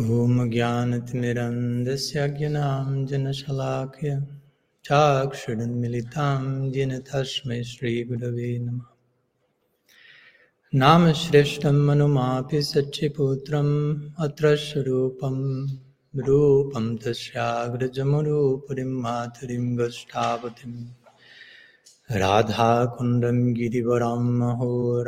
ॐ ज्ञानतिमिरन्दस्य ज्ञानां जनशलाकय। चाक्षुरुन्मिलितां येन तस्मै श्रीगुरवे नमः। नामश्रेष्ठं मनुमापि सच्चिपुत्रम् अत्र स्वरूपं रूपं तस्याग्रजमुरूपुरीं मातुरीं गष्टावतीं राधाकुण्डं गिरिवरं महो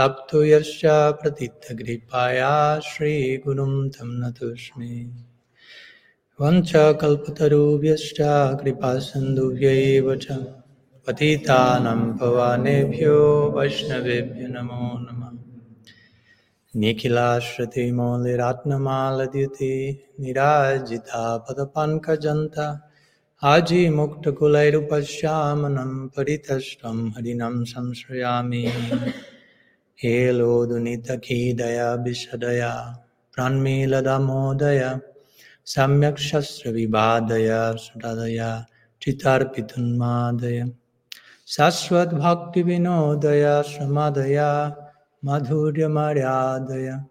प्राप्तो यस्य प्रथितकृपाया श्रीगुरुं तं नतोऽस्मि। वञ्चकल्पतरुभ्यश्च कृपासिन्धुभ्यैव च। पतितानां पवनेभ्यो वैष्णवेभ्यो नमो नमः। निखिलाश्रुतिमौलिरात्नमालद्युति निराजिता पदपङ्कजन्ता आजीमुक्तकुलैरुपश्यामनं परितष्टं हरिणं संश्रयामि। हे लोदुनितखीदयाभिषदया प्रान्मीलदामोदय सम्यक् शस्त्रविबादय सुदया चितार्पितुन्मादय। शाश्वतभक्तिविनोदय समादया, माधुर्यमर्यादय,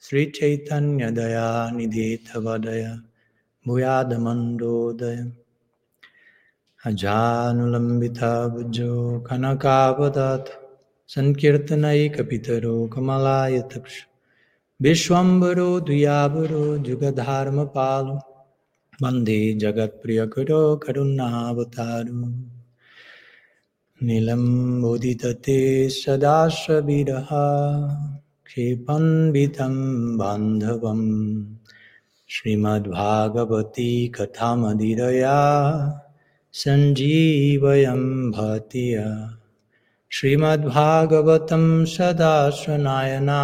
श्रीचैतन्यदया, निधितवदय, भूयादमन्दोदय। अजानुलम्बिता भुजो कनकावदत्। सङ्कीर्तनैकपितरो कमलायतक्ष विश्वम्भरो द्वियावरो जुगधर्मपालो। वंदे जगत्प्रियकरो करुणावतारो। निलम्बोदितते सदा सविरः क्षेपन्वितं बान्धवम्। श्रीमद्भागवती कथामधिरया। सञ्जीवयं भतिया। श्रीमद्भागवतं सदा स्वनायना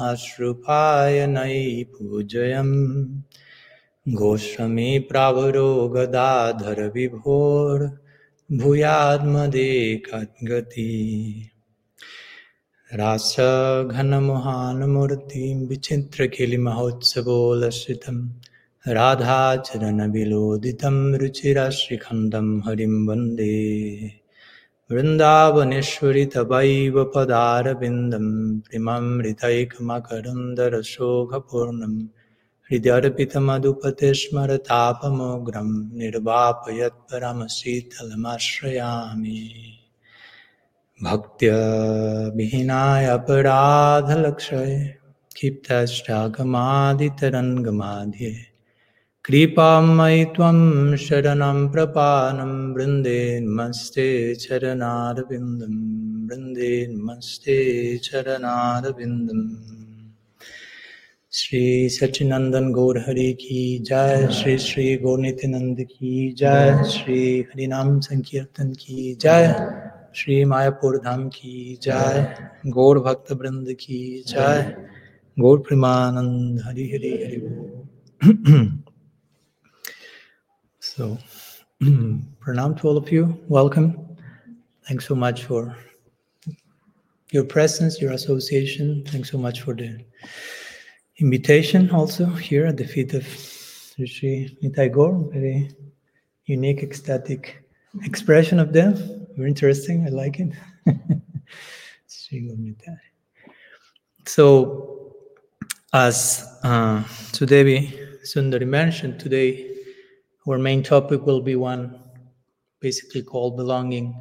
अश्रुपायनै पूजयम्। गोस्वमी प्रावरो गदाधर विभोर्भूयाद्मदेकद्गति रासघनमहानमूर्तिं विचित्रकिलिमहोत्सवोलसितं राधाचरणविलोदितं रुचिराश्रीखण्डं हरिं वंदे। वृन्दावनेश्वरि तवैव पदारविन्दं प्रेममृतैकमकरन्दरसोघपूर्णं हृदयर्पितमधुपते स्मरतापमोग्रं निर्वापयत्परमशीतलमाश्रयामि। भक्त्या विहीनाय अपराधलक्षय क्षिप्तश्चागमादितरङ्गमाध्ये कृपामयि त्वं शरणं प्रपानं वृन्दे नमस्ते चरणारविन्दं, वृन्दे नमस्ते चरणारविन्दम् श्री सच्चिनंदन गौर हरि की जय, श्री श्री गौर नित्यानंद की जय, श्री हरिनाम संकीर्तन की जय, श्री मायापुर धाम की जय, गौर भक्त वृंद की जय, गौर Premanand Hari Hari Hari So, pranam to all of you. Welcome. Thanks so much for your presence, your association. Thanks so much for the invitation also here at the feet of Sri Nitai. Very unique, ecstatic expression of them. Very interesting. I like it. So, as uh, Sudevi Sundari mentioned, today our main topic will be one basically called belonging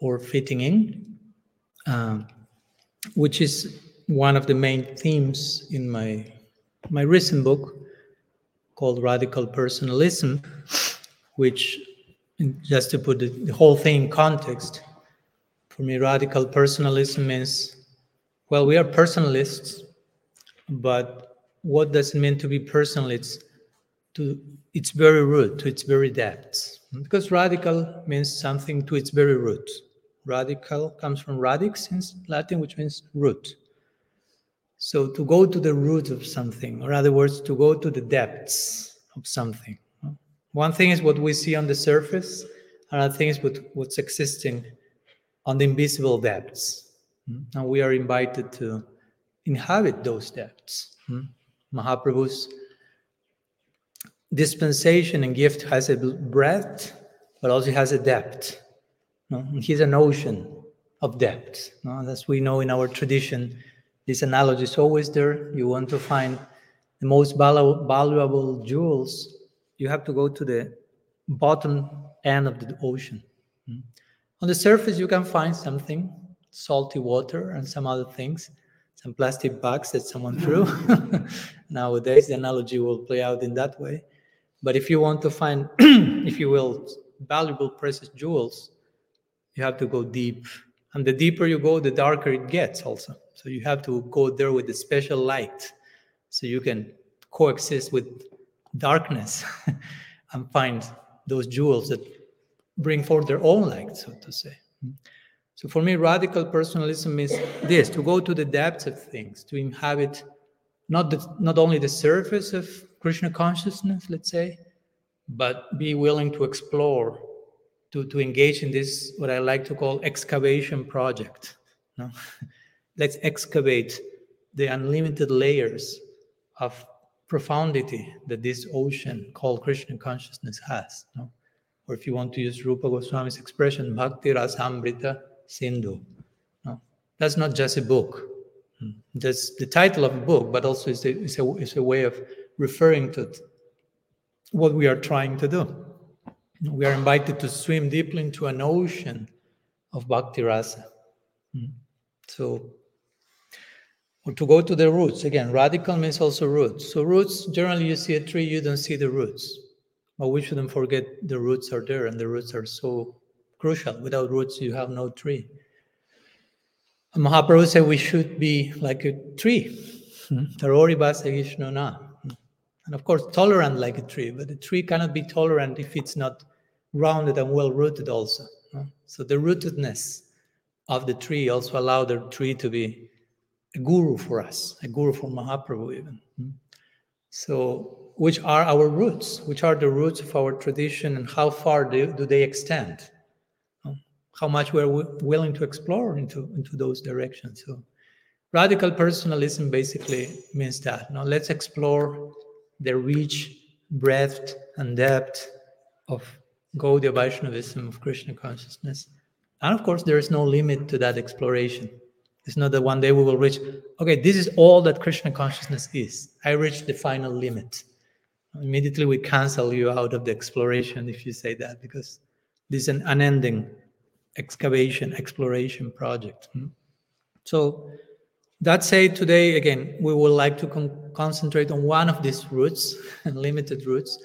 or fitting in, uh, which is one of the main themes in my my recent book called Radical Personalism, which just to put the, the whole thing in context, for me, radical personalism means well, we are personalists, but what does it mean to be personalists? To its very root, to its very depths. Because radical means something to its very root. Radical comes from radix in Latin, which means root. So to go to the root of something, or other words, to go to the depths of something. One thing is what we see on the surface, another thing is what, what's existing on the invisible depths. And we are invited to inhabit those depths. Mahaprabhu's dispensation and gift has a breadth, but also has a depth. No? He's an ocean of depth. No? As we know in our tradition, this analogy is always there. You want to find the most valuable jewels, you have to go to the bottom end of the ocean. Mm. On the surface, you can find something salty water and some other things, some plastic bags that someone threw. Nowadays, the analogy will play out in that way. But if you want to find, if you will, valuable precious jewels, you have to go deep. And the deeper you go, the darker it gets, also. So you have to go there with a special light so you can coexist with darkness and find those jewels that bring forth their own light, so to say. So for me, radical personalism is this to go to the depths of things, to inhabit not, the, not only the surface of Krishna consciousness, let's say, but be willing to explore, to, to engage in this, what I like to call excavation project. No? Let's excavate the unlimited layers of profundity that this ocean called Krishna consciousness has. No? Or if you want to use Rupa Goswami's expression, Bhakti Rasamrita Sindhu. No? That's not just a book. Hmm. That's the title of a book, but also it's a, it's a, it's a way of referring to what we are trying to do. We are invited to swim deeply into an ocean of Bhakti Rasa. Hmm. So or to go to the roots. Again, radical means also roots. So roots, generally you see a tree, you don't see the roots. But we shouldn't forget the roots are there and the roots are so crucial. Without roots, you have no tree. Mahaprabhu said we should be like a tree. Hmm? Hmm? And of course, tolerant like a tree, but a tree cannot be tolerant if it's not rounded and well rooted also. So the rootedness of the tree also allow the tree to be a guru for us, a guru for Mahaprabhu even. Hmm? So, which are our roots? Which are the roots of our tradition, and how far do, do they extend? How much we're willing to explore into, into those directions. So, radical personalism basically means that. Now, let's explore the rich breadth and depth of Gaudiya Vaishnavism of Krishna consciousness. And of course, there is no limit to that exploration. It's not that one day we will reach, okay, this is all that Krishna consciousness is. I reached the final limit. Immediately we cancel you out of the exploration if you say that, because this is an unending excavation, exploration project. Hmm? So that said, today, again, we would like to con- concentrate on one of these roots, and limited roots,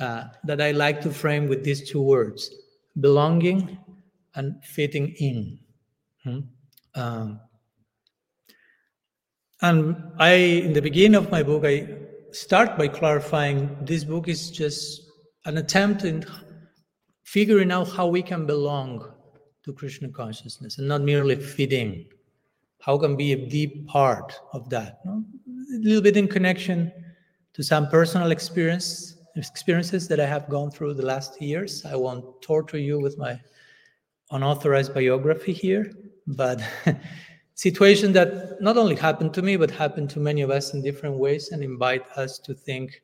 uh, that I like to frame with these two words belonging and fitting in. Hmm? Um, and I, in the beginning of my book, I start by clarifying this book is just an attempt in figuring out how we can belong to Krishna consciousness and not merely fit in. How can be a deep part of that? A little bit in connection to some personal experience experiences that I have gone through the last years. I won't torture you with my unauthorized biography here, but situation that not only happened to me but happened to many of us in different ways and invite us to think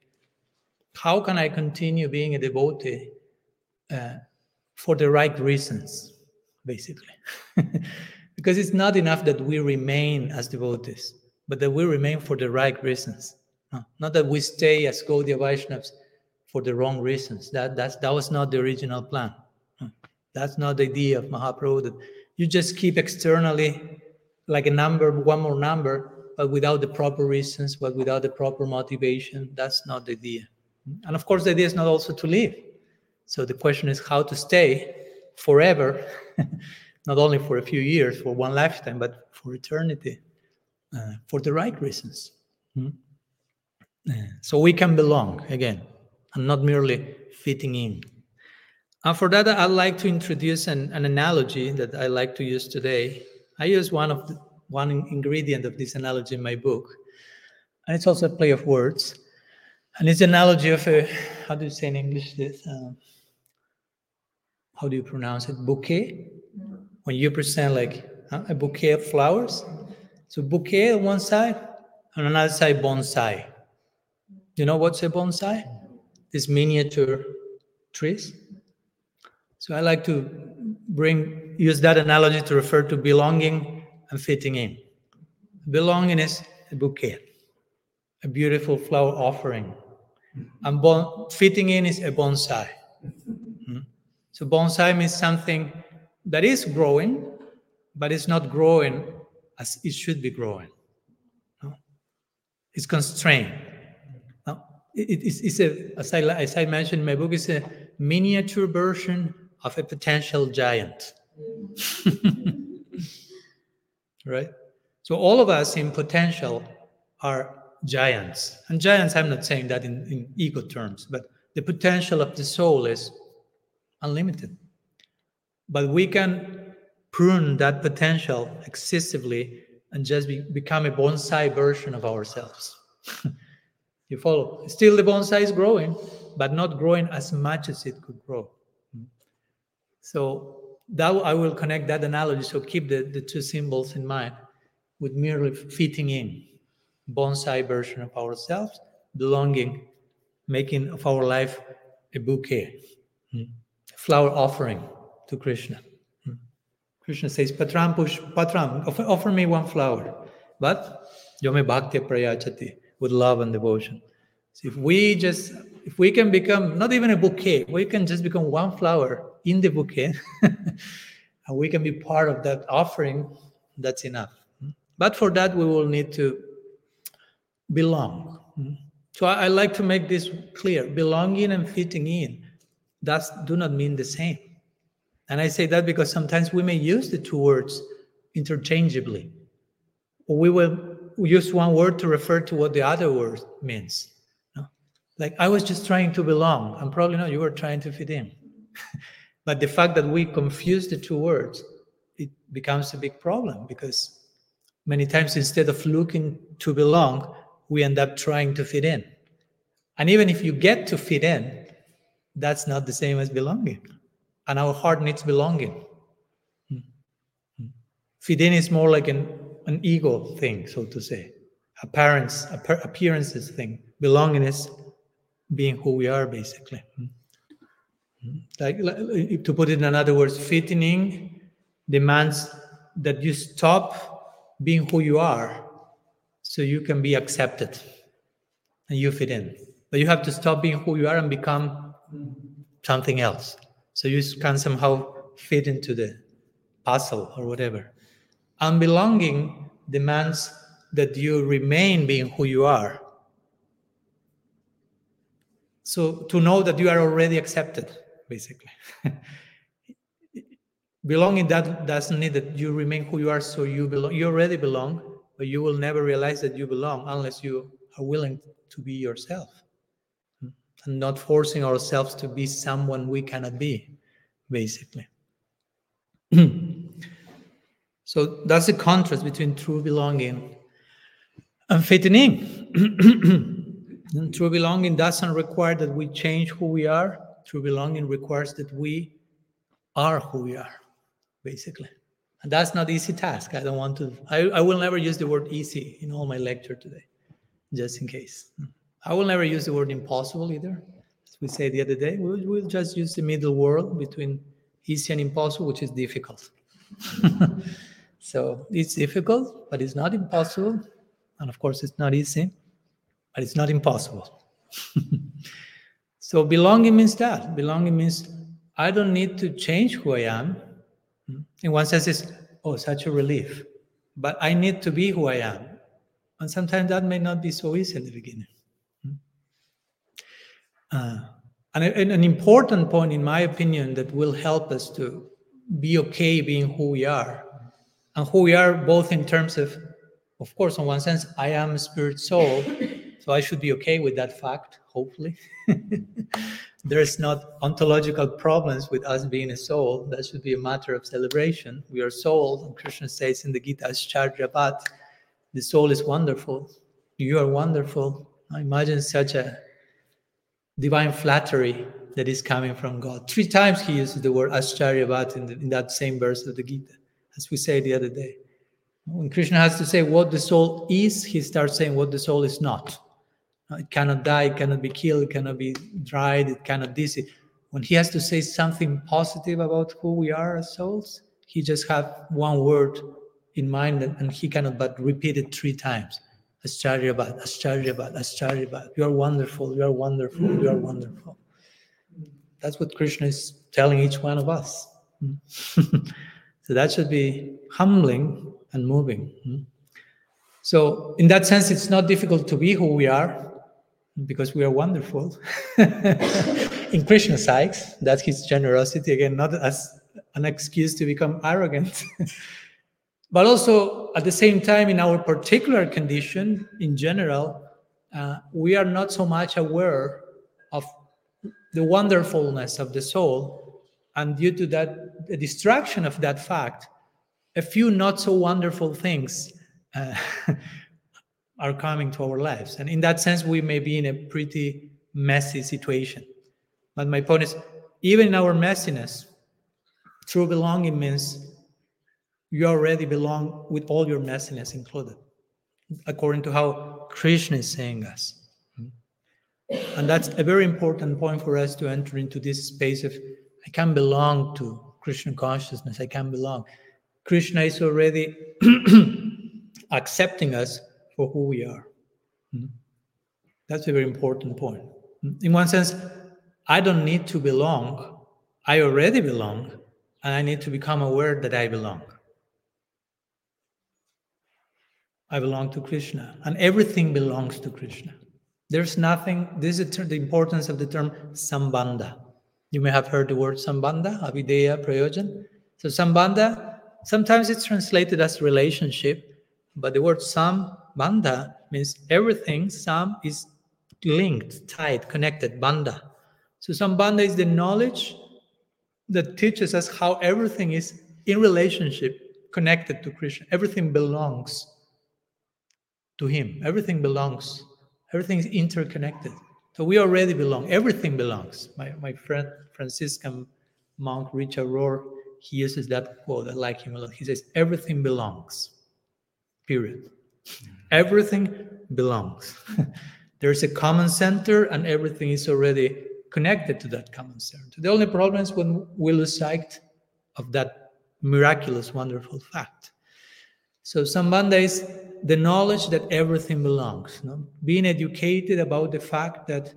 how can i continue being a devotee uh, for the right reasons basically because it's not enough that we remain as devotees but that we remain for the right reasons no, not that we stay as Gaudiya Vaishnavas for the wrong reasons that that's, that was not the original plan that's not the idea of mahaprabhu that you just keep externally like a number, one more number, but without the proper reasons, but without the proper motivation. That's not the idea. And of course, the idea is not also to live. So the question is how to stay forever, not only for a few years, for one lifetime, but for eternity, uh, for the right reasons. Hmm? Uh, so we can belong again, and not merely fitting in. And for that, I'd like to introduce an, an analogy that I like to use today I use one of the, one ingredient of this analogy in my book, and it's also a play of words. And it's an analogy of a how do you say in English this? Um, how do you pronounce it? Bouquet. When you present like a bouquet of flowers, so bouquet on one side, and another side bonsai. You know what's a bonsai? These miniature trees. So I like to bring use that analogy to refer to belonging and fitting in. Belonging is a bouquet, a beautiful flower offering. And bon- fitting in is a bonsai. Hmm? So bonsai means something that is growing, but it's not growing as it should be growing. No? It's constrained. No? It, it's, it's a, as I, as I mentioned my book, it's a miniature version of a potential giant. right? So all of us in potential are giants. And giants, I'm not saying that in, in ego terms, but the potential of the soul is unlimited. But we can prune that potential excessively and just be, become a bonsai version of ourselves. you follow? Still, the bonsai is growing, but not growing as much as it could grow. So that I will connect that analogy. So keep the, the two symbols in mind with merely fitting in bonsai version of ourselves, belonging, making of our life a bouquet, hmm, a flower offering to Krishna. Hmm. Krishna says, Patram push, Patram, offer, offer me one flower. But Yome Bhakti Prayachati, with love and devotion. So if we just, if we can become not even a bouquet, we can just become one flower in the bouquet, and we can be part of that offering, that's enough. Hmm. But for that, we will need to belong. Hmm. So I, I like to make this clear. Belonging and fitting in that do not mean the same. And I say that because sometimes we may use the two words interchangeably. We will use one word to refer to what the other word means. Like I was just trying to belong, and probably not, you were trying to fit in. but the fact that we confuse the two words, it becomes a big problem because many times instead of looking to belong, we end up trying to fit in. And even if you get to fit in, that's not the same as belonging. And our heart needs belonging. Hmm. Hmm. Fit in is more like an, an ego thing, so to say, appearance, appearances thing. Belonging is being who we are, basically. Hmm. Like, like to put it in another words, fitting demands that you stop being who you are so you can be accepted and you fit in. But you have to stop being who you are and become something else. So you can somehow fit into the puzzle or whatever. Unbelonging demands that you remain being who you are. So to know that you are already accepted, basically. Belonging that doesn't need that you remain who you are, so you belong. You already belong, but you will never realize that you belong unless you are willing to be yourself and not forcing ourselves to be someone we cannot be, basically. so that's the contrast between true belonging and fitting in. and true belonging doesn't require that we change who we are. True belonging requires that we are who we are, basically. And that's not an easy task. I don't want to, I, I will never use the word easy in all my lecture today, just in case. I will never use the word impossible either. As we said the other day, we'll, we'll just use the middle word between easy and impossible, which is difficult. so it's difficult, but it's not impossible. And of course, it's not easy, but it's not impossible. so belonging means that. Belonging means I don't need to change who I am. Hmm? In one sense, it's oh, such a relief. But I need to be who I am. And sometimes that may not be so easy in the beginning. Uh, and, and an important point, in my opinion, that will help us to be okay being who we are. And who we are, both in terms of, of course, in one sense, I am a spirit soul, so I should be okay with that fact, hopefully. There's not ontological problems with us being a soul. That should be a matter of celebration. We are souls, and Krishna says in the Gita, Ascharyavat, the soul is wonderful. You are wonderful. I imagine such a divine flattery that is coming from God. Three times he uses the word Ascharyavat in, in that same verse of the Gita, as we said the other day. When Krishna has to say what the soul is, he starts saying what the soul is not. Uh, it cannot die, it cannot be killed, it cannot be dried, it cannot this. When he has to say something positive about who we are as souls, he just have one word in mind and he cannot but repeat it three times. Ascharyavat, Ascharyavat, Ascharyavat. You are wonderful, you are wonderful, you are wonderful. That's what Krishna is telling each one of us. Hmm? so that should be humbling and moving. Hmm? So, in that sense, it's not difficult to be who we are because we are wonderful. in Krishna's eyes, that's his generosity, again, not as an excuse to become arrogant. but also, at the same time, in our particular condition, in general, uh, we are not so much aware of the wonderfulness of the soul. And due to that, the distraction of that fact, a few not so wonderful things uh, are coming to our lives. And in that sense, we may be in a pretty messy situation. But my point is, even in our messiness, true belonging means you already belong with all your messiness included, according to how Krishna is saying us. And that's a very important point for us to enter into this space of I can belong to Krishna consciousness, I can belong. Krishna is already accepting us for who we are. That's a very important point. In one sense, I don't need to belong, I already belong, and I need to become aware that I belong. I belong to Krishna, and everything belongs to Krishna. There's nothing, this is the importance of the term sambandha. You may have heard the word sambandha, abhidheya, prayojan. So, sambandha, sometimes it's translated as relationship, but the word sambandha means everything, sam is linked, tied, connected, bandha. So, sambandha is the knowledge that teaches us how everything is in relationship, connected to Krishna. Everything belongs to Him, everything belongs Everything is interconnected. So we already belong. Everything belongs. My, my friend Franciscan monk Richard Rohr, he uses that quote. I like him a lot. He says, everything belongs. Period. Mm-hmm. Everything belongs. There's a common center and everything is already connected to that common center. The only problem is when we lose sight of that miraculous, wonderful fact. So Sambandha is the knowledge that everything belongs. No? Being educated about the fact that,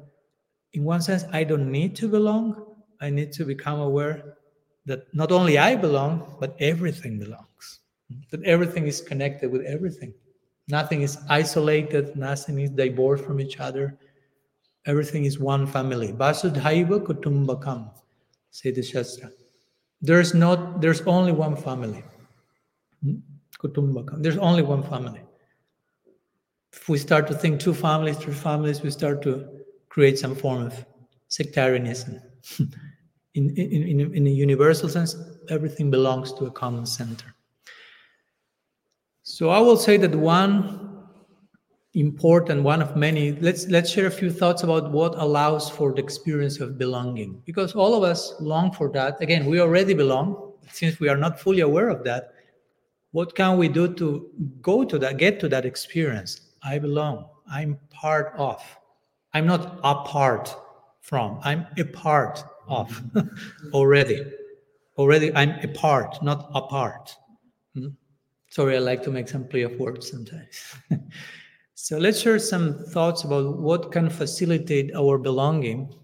in one sense, I don't need to belong. I need to become aware that not only I belong, but everything belongs. That everything is connected with everything. Nothing is isolated, nothing is divorced from each other. Everything is one family. Vasudhaiva kutumbakam, say the Shastra. There's not, there's only one family. Hmm? Kutumbakam. There's only one family if we start to think two families, three families, we start to create some form of sectarianism. in, in, in, in a universal sense, everything belongs to a common center. So I will say that one important, one of many, let's let's share a few thoughts about what allows for the experience of belonging. Because all of us long for that. Again, we already belong. Since we are not fully aware of that, what can we do to go to that, get to that experience? I belong. I'm part of. I'm not apart from. I'm a part of already. Already, I'm a part, not apart. Hmm? Sorry, I like to make some play of words sometimes. so let's share some thoughts about what can facilitate our belonging.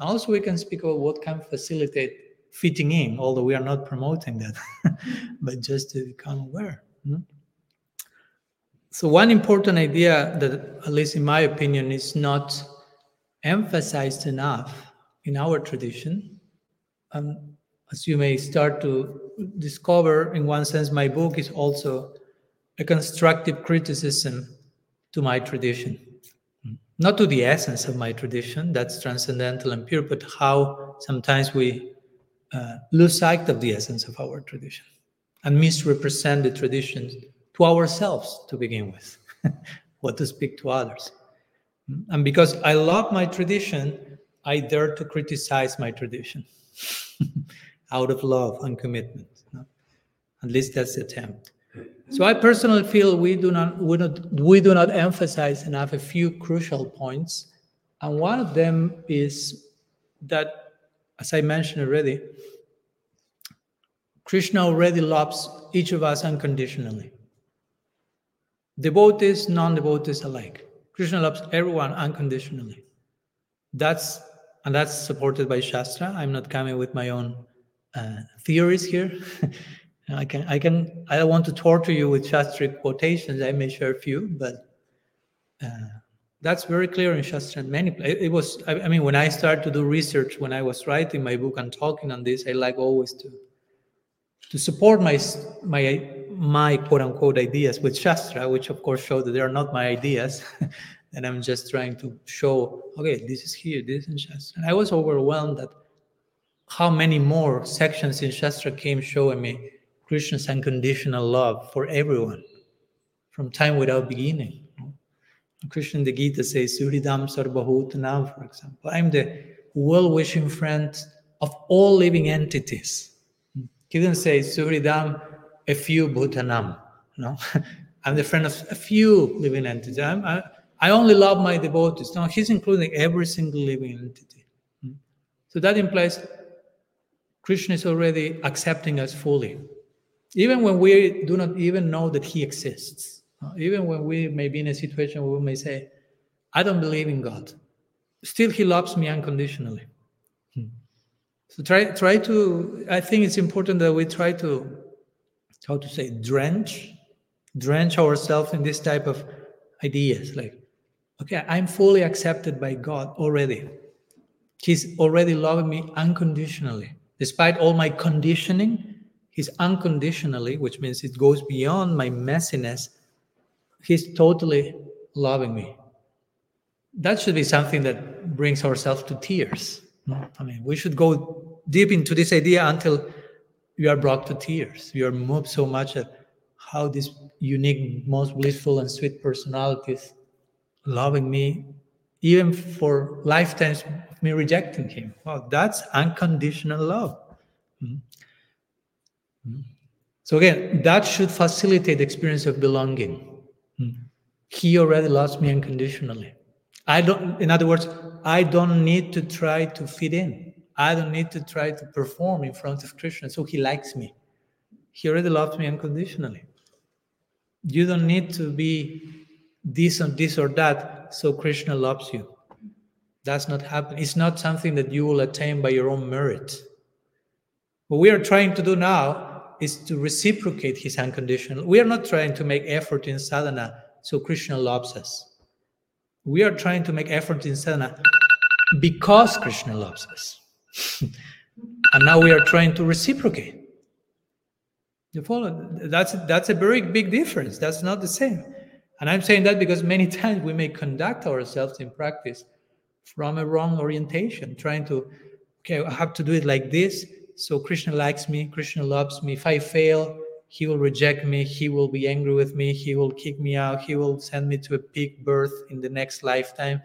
Also, we can speak about what can facilitate fitting in, although we are not promoting that, but just to become aware. Hmm? So, one important idea that, at least in my opinion, is not emphasized enough in our tradition, um, as you may start to discover, in one sense, my book is also a constructive criticism to my tradition. Not to the essence of my tradition, that's transcendental and pure, but how sometimes we uh, lose sight of the essence of our tradition and misrepresent the traditions to ourselves to begin with, what to speak to others. And because I love my tradition, I dare to criticize my tradition out of love and commitment. At least that's the attempt. So I personally feel we do not we, not we do not emphasize enough a few crucial points, and one of them is that, as I mentioned already, Krishna already loves each of us unconditionally. devotees, non-devotees alike. Krishna loves everyone unconditionally. That's and that's supported by Shastra. I'm not coming with my own uh, theories here. I can I can I don't want to torture you with Shastric quotations. I may share a few, but uh, that's very clear in Shastra. Many it, was I, mean when I started to do research when I was writing my book and talking on this, I like always to to support my my my quote unquote ideas with Shastra, which of course show that they are not my ideas. and I'm just trying to show, okay, this is here, this is in Shastra. And I was overwhelmed that how many more sections in Shastra came showing me Krishna's unconditional love for everyone from time without beginning. Krishna in the Gita says, Suhridam Sarvabhutanam, for example. I'm the well wishing friend of all living entities. He didn't say Suhridam, a few Bhutanam. No, I'm the friend of a few living entities. I'm, I, I only love my devotees. No, he's including every single living entity. So that implies Krishna is already accepting us fully even when we do not even know that he exists even when we may be in a situation where we may say i don't believe in god still he loves me unconditionally hmm. so try try to i think it's important that we try to how to say drench drench ourselves in this type of ideas like okay i'm fully accepted by god already he's already loving me unconditionally despite all my conditioning He's unconditionally, which means it goes beyond my messiness. He's totally loving me. That should be something that brings ourselves to tears. I mean, we should go deep into this idea until we are brought to tears. We are moved so much at how this unique, most blissful and sweet personalities loving me, even for lifetimes me rejecting him. Wow, that's unconditional love. Mm-hmm. So again, that should facilitate the experience of belonging. He already loves me unconditionally. I don't, in other words, I don't need to try to fit in. I don't need to try to perform in front of Krishna. So he likes me. He already loves me unconditionally. You don't need to be this and this or that, so Krishna loves you. That's not happening. It's not something that you will attain by your own merit. What we are trying to do now is to reciprocate his unconditional. We are not trying to make effort in sadhana so Krishna loves us. We are trying to make effort in sadhana because Krishna loves us. and now we are trying to reciprocate. You follow? That's that's a very big difference. That's not the same. And I'm saying that because many times we may conduct ourselves in practice from a wrong orientation, trying to, okay, I have to do it like this so Krishna likes me, Krishna loves me. If I fail, he will reject me, he will be angry with me, he will kick me out, he will send me to a pig birth in the next lifetime.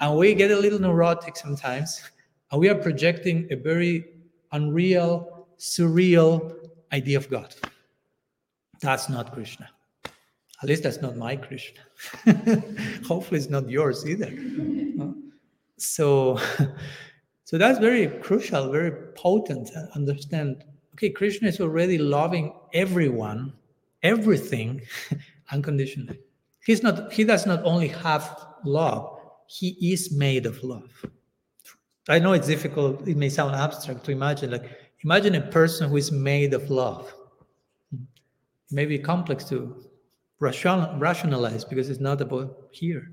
And we get a little neurotic sometimes, and we are projecting a very unreal, surreal idea of God. That's not Krishna. At least that's not my Krishna. Hopefully, it's not yours either. So, so that's very crucial, very potent understand. Okay, Krishna is already loving everyone, everything unconditionally. He's not, he does not only have love, he is made of love. I know it's difficult, it may sound abstract to imagine. Like imagine a person who is made of love. It may be complex to rationalize because it's not about here.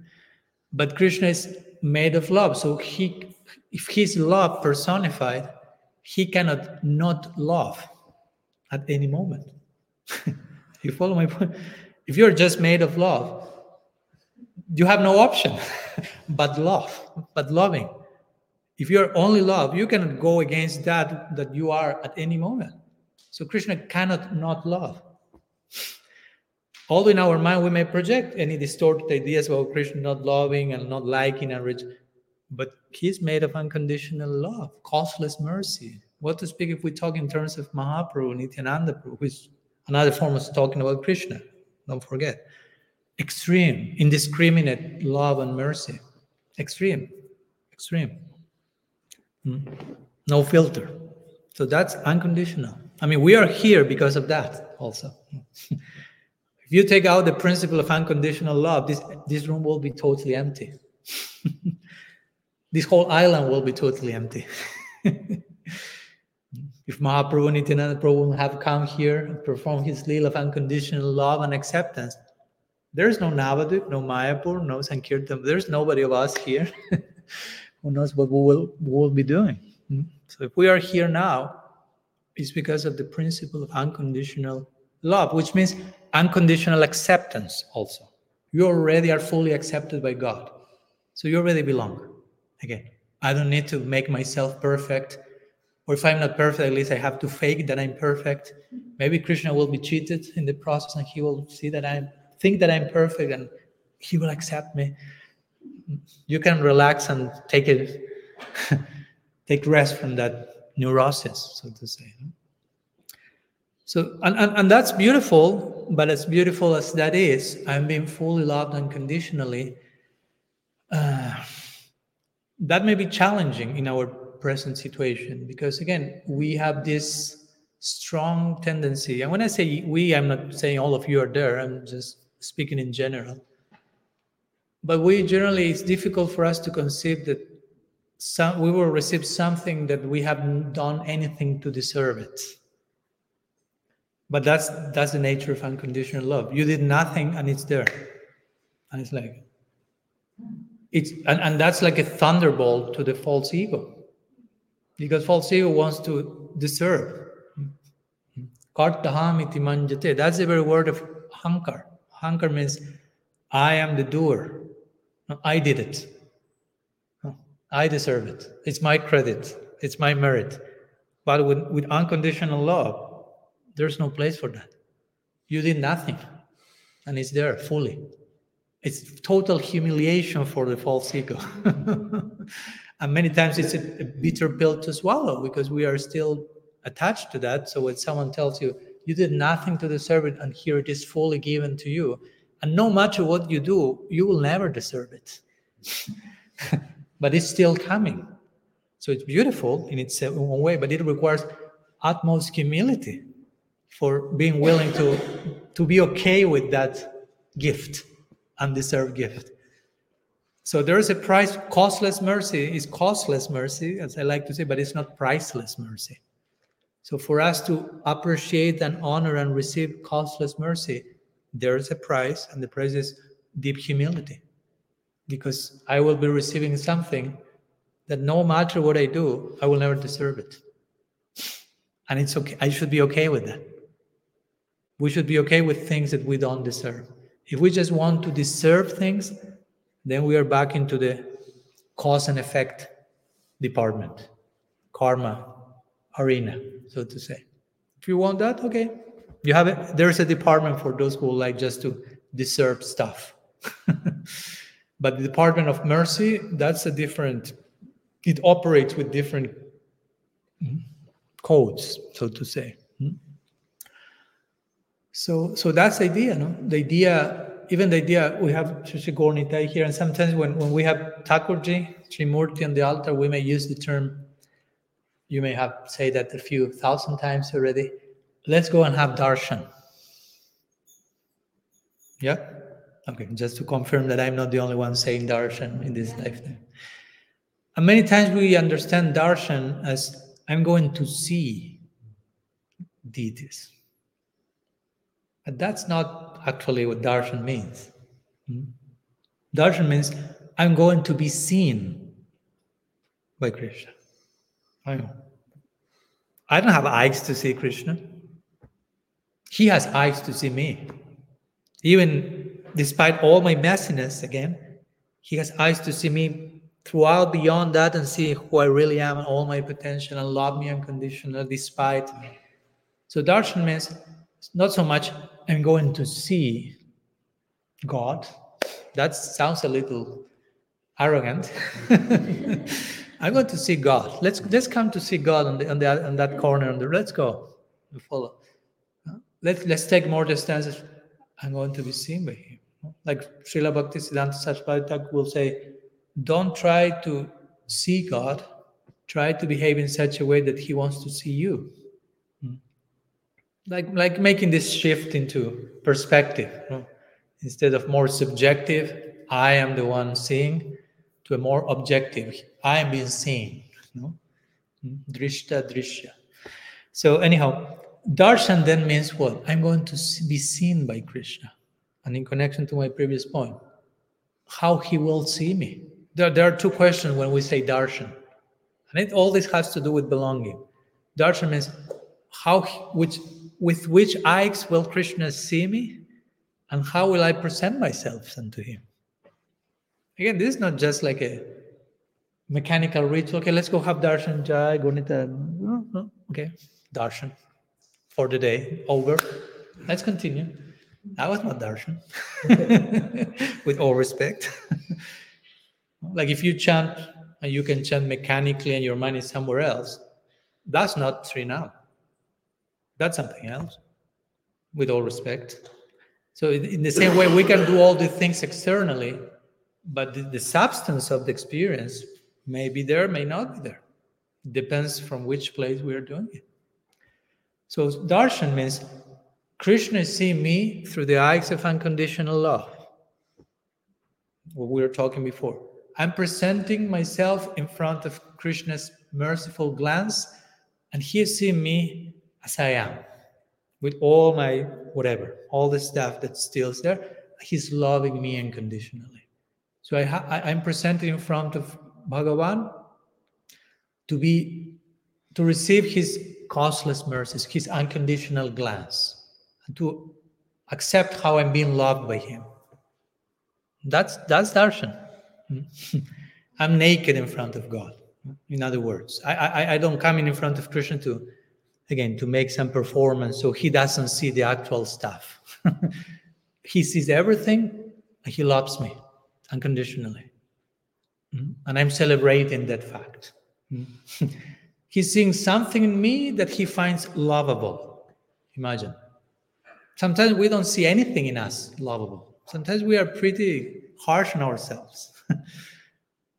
But Krishna is made of love. So he if he's love personified, he cannot not love at any moment. you follow my point? If you're just made of love, you have no option but love, but loving. If you're only love, you cannot go against that that you are at any moment. So Krishna cannot not love. Although in our mind we may project any distorted ideas about Krishna not loving and not liking and rich, but he's made of unconditional love, causeless mercy. What to speak if we talk in terms of Mahaprabhu, Nityananda Prabhu, which another form of talking about Krishna. Don't forget. Extreme, indiscriminate love and mercy. Extreme, extreme. Hmm? No filter. So that's unconditional. I mean, we are here because of that also. If you take out the principle of unconditional love, this, this room will be totally empty. this whole island will be totally empty. if Mahaprabhu Nityananda Prabhu have come here and performed his lila of unconditional love and acceptance, there's no Navadvip, no Mayapur, no Sankirtan. There's nobody of us here who knows what we will, we will be doing. Hmm? So if we are here now, it's because of the principle of unconditional love, which means unconditional acceptance also. You already are fully accepted by God. So you already belong. Again, I don't need to make myself perfect. Or if I'm not perfect, at least I have to fake that I'm perfect. Maybe Krishna will be cheated in the process and he will see that I think that I'm perfect and he will accept me. You can relax and take it, take rest from that neurosis, so to say. So, and, and, and that's beautiful, but as beautiful as that is, I'm being fully loved unconditionally. Uh, that may be challenging in our present situation because, again, we have this strong tendency. And when I say we, I'm not saying all of you are there, I'm just speaking in general. But we generally, it's difficult for us to conceive that some, we will receive something that we haven't done anything to deserve it but that's that's the nature of unconditional love you did nothing and it's there and it's like it's and, and that's like a thunderbolt to the false ego. Because false ego wants to deserve kartahamiti manyate. That's the very word of hankar. Hankar means i am the doer. I did it. I deserve it. It's my credit. It's my merit. But with, with unconditional love there's no place for that. You did nothing, and it's there fully. It's total humiliation for the false ego. and many times it's a, a bitter pill to swallow because we are still attached to that. So when someone tells you, you did nothing to deserve it, and here it is fully given to you, and no matter what you do, you will never deserve it. but it's still coming. So it's beautiful in its own way, but it requires utmost humility for being willing to to be okay with that gift undeserved gift. So there is a price costless mercy is costless mercy as i like to say but it's not priceless mercy. So for us to appreciate and honor and receive costless mercy there is a price and the price is deep humility. Because i will be receiving something that no matter what i do i will never deserve it. And it's okay i should be okay with that. We should be okay with things that we don't deserve. If we just want to deserve things, then we are back into the cause and effect department, karma arena, so to say. If you want that, okay. You have it. There's a department for those who like just to deserve stuff. but the department of mercy, that's a different, it operates with different hmm, codes, so to say. So, so that's the idea, no? The idea, even the idea, we have Sri Gaur Nitai here, and sometimes when, when we have Thakurji, Trimurti on the altar, we may use the term, you may have said that a few thousand times already. Let's go and have darshan. Yeah? Okay, just to confirm that I'm not the only one saying darshan in this lifetime. And many times we understand darshan as I'm going to see deities. But that's not actually what darshan means. Hmm? Darshan means I'm going to be seen by Krishna. I. I don't have eyes to see Krishna. He has eyes to see me. Even despite all my messiness, again, he has eyes to see me throughout beyond that and see who I really am and all my potential and love me unconditionally despite. So darshan means not so much I'm going to see God. That sounds a little arrogant. I'm going to see God. Let's let's come to see God on the on, the, on that corner. On the, let's go. We follow. Let's let's take more distance. I'm going to be seen by Him. Like Srila Bhaktisiddhanta Saraswati will say, don't try to see God. Try to behave in such a way that He wants to see you. Like like making this shift into perspective instead of more subjective i am the one seeing to a more objective i am being seen you know? Hmm? drishta drishya. So anyhow darshan then means what? I'm going to be seen by krishna. And in connection to my previous point how he will see me. There, there are two questions when we say darshan. And it, all this has to do with belonging. Darshan means how which with which eyes will Krishna see me? And how will I present myself unto him? Again, this is not just like a mechanical ritual. Okay, let's go have darshan, jai, gunita. No, no. Okay, darshan for the day over. Let's continue. That was not darshan. With all respect. like if you chant and you can chant mechanically and your mind is somewhere else, that's not Srinam. That's something else, with all respect. So, in the same way, we can do all the things externally, but the, the substance of the experience may be there, may not be there. Depends from which place we are doing it. So, darshan means Krishna is seeing me through the eyes of unconditional love. What we were talking before. I'm presenting myself in front of Krishna's merciful glance, and he is seeing me as I am, with all my whatever, all the stuff that still there. He's loving me unconditionally. So I ha- I, am presented in front of Bhagavan to be to receive his causeless mercies, his unconditional glance, and to accept how I'm being loved by him. That's that's darshan. I'm naked in front of God. In other words, I, I, I don't come in in front of Krishna to again to make some performance so he doesn't see the actual stuff. He sees everything he loves me unconditionally. Mm-hmm. and i'm celebrating that fact. Mm-hmm. he's seeing something in me that he finds lovable. Imagine. Sometimes we don't see anything in us lovable. Sometimes we are pretty harsh on ourselves.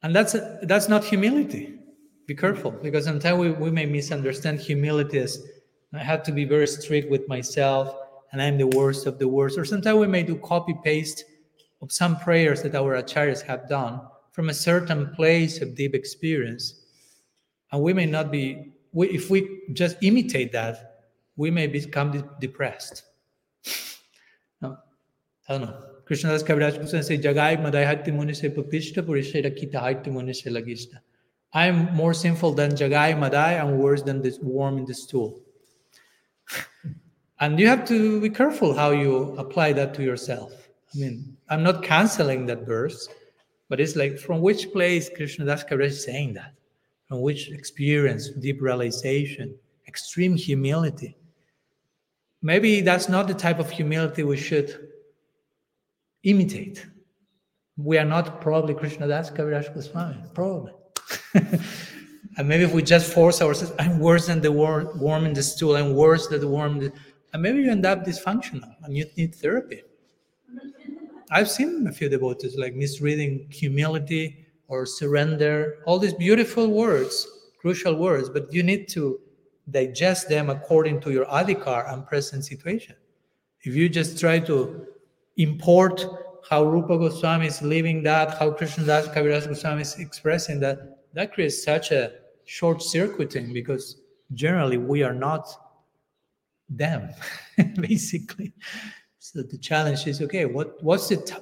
And that's that's not humility be careful because sometimes we, we may misunderstand humility as I have to be very strict with myself and I'm the worst of the worst. Or sometimes we may do copy paste of some prayers that our acharyas have done from a certain place of deep experience. And we may not be, we, if we just imitate that, we may become de- depressed. no, I don't know. Krishna Krishnadas Kaviraj Goswami say, Jagai madai hatti muni se papishta purishera kita hatti muni se. I am more sinful than Jagai Madai and worse than this worm in the stool. and you have to be careful how you apply that to yourself. I mean, I'm not canceling that verse, but it's like from which place Krishna Das Kaviraj is saying that? From which experience, deep realization, extreme humility? Maybe that's not the type of humility we should imitate. We are not probably Krishna Das Kaviraj Goswami, probably. and maybe if we just force ourselves, I'm worse than the worm, worm in the stool, I'm worse than the worm. The, and maybe you end up dysfunctional and you need therapy. I've seen a few devotees like misreading humility or surrender, all these beautiful words, crucial words, but you need to digest them according to your adhikar and present situation. If you just try to import how Rupa Goswami is living that, how Krishna Das Kaviraj Goswami is expressing that, that creates such a short circuiting because generally we are not them basically. So the challenge is okay what what's it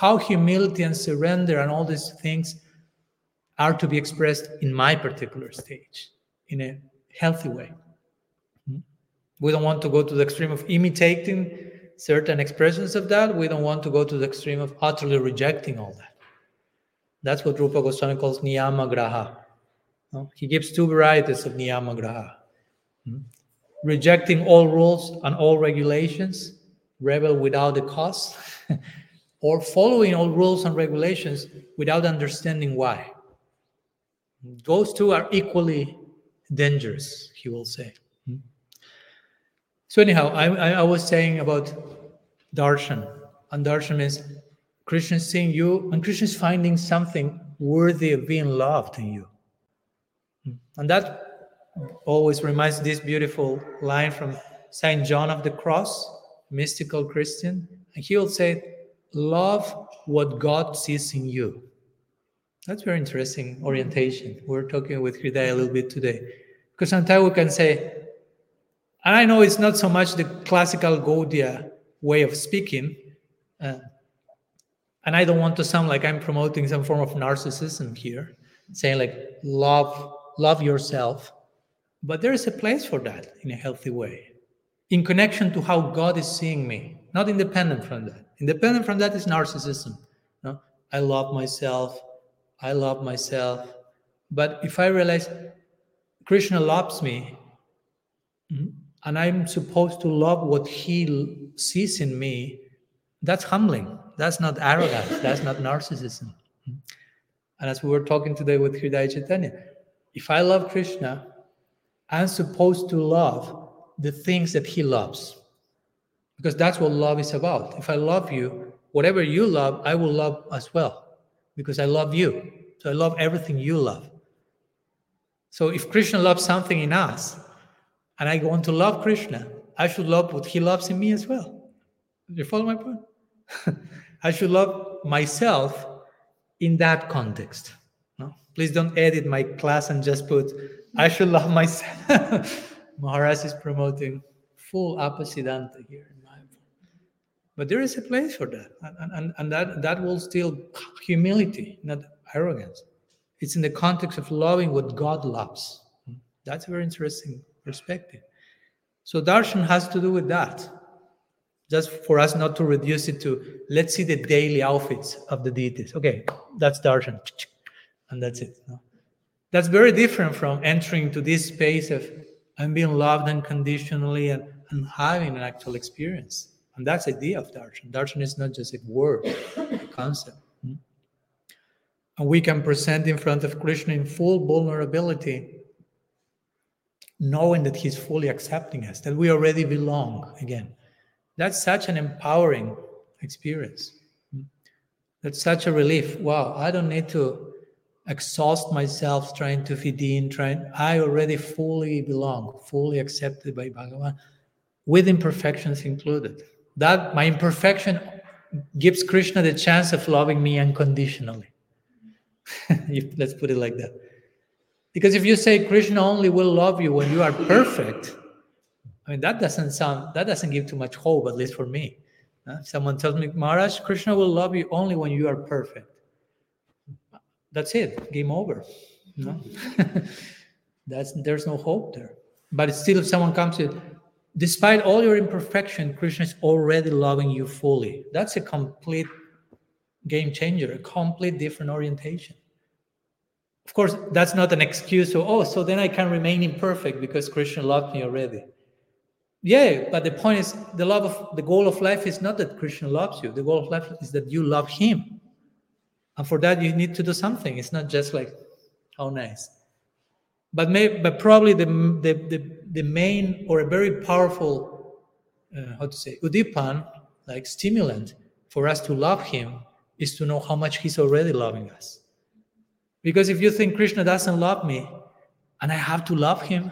how humility and surrender and all these things are to be expressed in my particular stage in a healthy way. Hmm? we don't want to go to the extreme of imitating certain expressions of that. We don't want to go to the extreme of utterly rejecting all that that's what Rupa Goswami calls niyama graha. He gives two varieties of niyama graha. Hmm? Rejecting all rules and all regulations, rebel without the cause, or following all rules and regulations without understanding why. Those two are equally dangerous, he will say. Hmm? So, anyhow, I, I was saying about darshan, and darshan means Krishna is seeing you, and Krishna is finding something worthy of being loved in you. And that always reminds this beautiful line from Saint John of the Cross, mystical Christian, and he will say, "Love what God sees in you." That's very interesting orientation. We're talking with Hridaya a little bit today, because sometimes we can say, and I know it's not so much the classical Gaudiya way of speaking, uh, and I don't want to sound like I'm promoting some form of narcissism here, saying like love, love yourself. But there is a place for that in a healthy way, in connection to how God is seeing me, not independent from that. Independent from that is narcissism. No? I love myself. I love myself. But if I realize Krishna loves me, mm-hmm, and I'm supposed to love what he sees in me, that's humbling. That's not arrogance. That's not narcissism. And as we were talking today with Hridaya Chaitanya, if I love Krishna, I'm supposed to love the things that he loves. Because that's what love is about. If I love you, whatever you love, I will love as well. Because I love you. So I love everything you love. So if Krishna loves something in us, and I want to love Krishna, I should love what he loves in me as well. You follow my point? I should love myself in that context. No? Please don't edit my class and just put, I should love myself. Maharaj is promoting full apasiddhanta here in my But there is a place for that. And, and, and that, that will still humility, not arrogance. It's in the context of loving what God loves. That's a very interesting perspective. So darshan has to do with that just for us not to reduce it to let's see the daily outfits of the deities. Okay, that's darshan, and that's it. That's very different from entering to this space of I'm being loved unconditionally and, and having an actual experience. And that's the idea of darshan. Darshan is not just a word, a concept. Hmm? And we can present in front of Krishna in full vulnerability, knowing that He's fully accepting us, that we already belong again that's such an empowering experience. That's such a relief. Wow, I don't need to exhaust myself trying to fit in, trying I already fully belong, fully accepted by Bhagavan, with imperfections included. That my imperfection gives Krishna the chance of loving me unconditionally. Let's put it like that. Because if you say Krishna only will love you when you are perfect, mean, that doesn't sound, that doesn't give too much hope, at least for me. Uh, someone tells me, Maharaj, Krishna will love you only when you are perfect. That's it, game over. No? That's there's no hope there. But still, if someone comes to, despite all your imperfection, Krishna is already loving you fully. That's a complete game changer, a complete different orientation. Of course, that's not an excuse. So, oh, so then I can remain imperfect because Krishna loved me already. Yeah, but the point is the love of the goal of life is not that Krishna loves you. The goal of life is that you love him. And for that you need to do something. It's not just like, oh nice. But may, but probably the, the, the, the main or a very powerful uh, how to say udipan, like stimulant for us to love him is to know how much he's already loving us. Because if you think Krishna doesn't love me and I have to love him,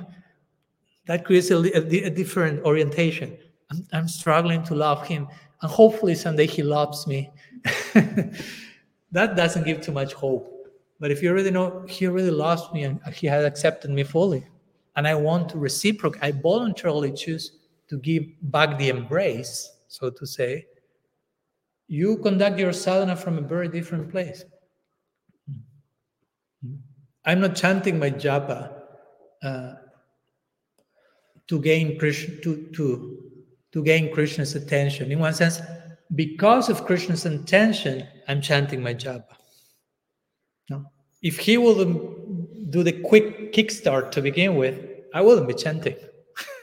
that creates a, a, a different orientation. I'm, I'm, struggling to love him, and hopefully someday he loves me. that doesn't give too much hope. But if you already know he really loves me and he has accepted me fully, and I want to reciprocate, I voluntarily choose to give back the embrace, so to say. You conduct your sadhana from a very different place. I'm not chanting my japa uh, to gain Krishna to, to, to gain Krishna's attention. In one sense, because of Krishna's intention, I'm chanting my japa. No? If he would do the quick kickstart to begin with, I wouldn't be chanting.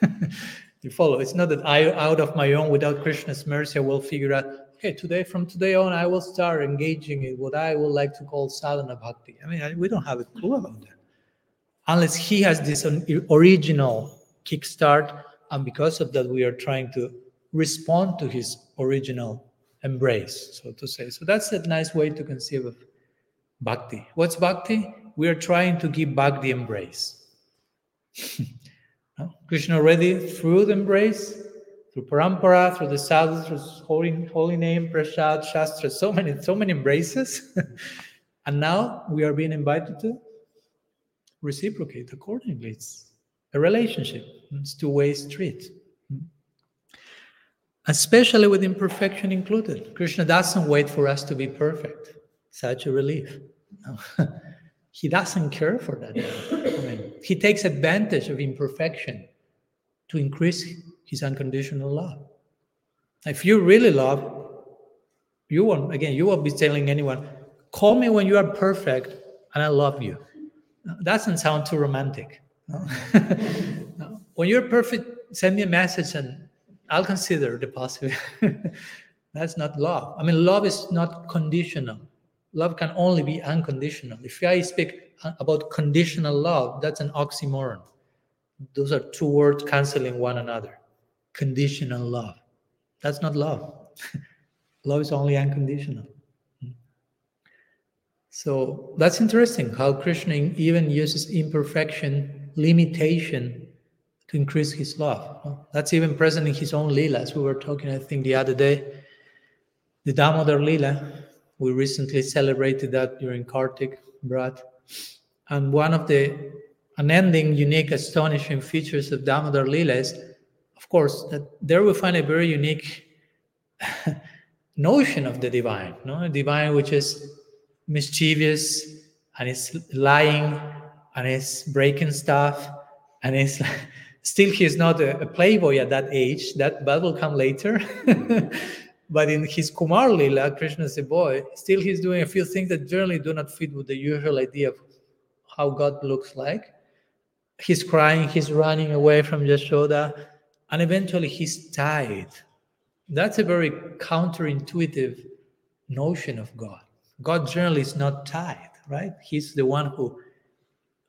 you follow? It's not that I, out of my own, without Krishna's mercy, I will figure out, okay, today, from today on, I will start engaging in what I would like to call sadhana bhakti. I mean, I, we don't have a clue about that. Unless he has this um, original kickstart. And because of that, we are trying to respond to his original embrace, so to say. So that's a nice way to conceive of bhakti. What's bhakti? We are trying to give back the embrace. No? Krishna already through the embrace, through parampara, through the sadhu, through holy, holy name, prasad, shastra, so many, so many embraces. and now we are being invited to reciprocate accordingly. It's a relationship. It's two-way street. Especially with imperfection included. Krishna doesn't wait for us to be perfect. Such a relief. No. he doesn't care for that. I mean, he takes advantage of imperfection to increase his unconditional love. If you really love, you won't, again, you won't be telling anyone, call me when you are perfect and I love you. That doesn't sound too romantic. No? When you're perfect, send me a message and I'll consider the possibility. That's not love. I mean, love is not conditional. Love can only be unconditional. If I speak about conditional love, that's an oxymoron. Those are two words canceling one another. Conditional love. That's not love. love is only unconditional. Hmm. So that's interesting how Krishna even uses imperfection, limitation to increase his love. That's even present in his own lila, as We were talking, I think, the other day. The Damodar Leela, we recently celebrated that during Kartik Brat. And one of the unending, unique, astonishing features of Damodar Leela is, of course, that there we find a very unique notion of the divine, no? a divine which is mischievous and is lying and is breaking stuff and is still he's not a, a, playboy at that age. That that will come later. But in his kumar lila krishna is a boy still he's doing a few things that generally do not fit with the usual idea of how god looks like. He's crying he's running away from yashoda and eventually he's tied. That's a very counterintuitive notion of god. God generally is not tied, right? He's the one who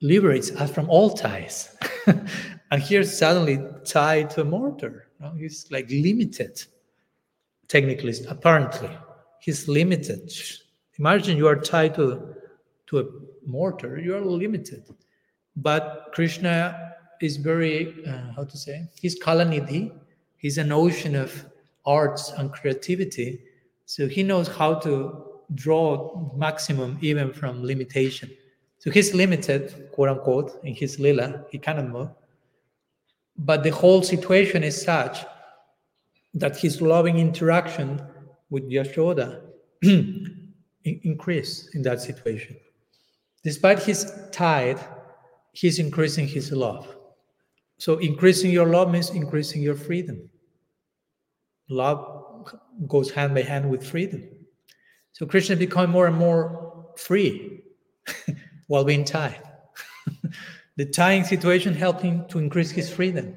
liberates us from all ties. and here suddenly tied to a mortar. You know? He's like limited, technically, apparently. He's limited. Imagine you are tied to, to a mortar, you are limited. But Krishna is very, uh, how to say, he's Kalanidhi. He's an ocean of arts and creativity. So he knows how to draw maximum even from limitation. So he's limited, quote unquote, in his lila, he cannot move. But the whole situation is such that his loving interaction with Yashoda increase in that situation. Despite his tide, he's increasing his love. So increasing your love means increasing your freedom. Love goes hand by hand with freedom. So Krishna became more and more free while being tied. the tying situation helped him to increase his freedom.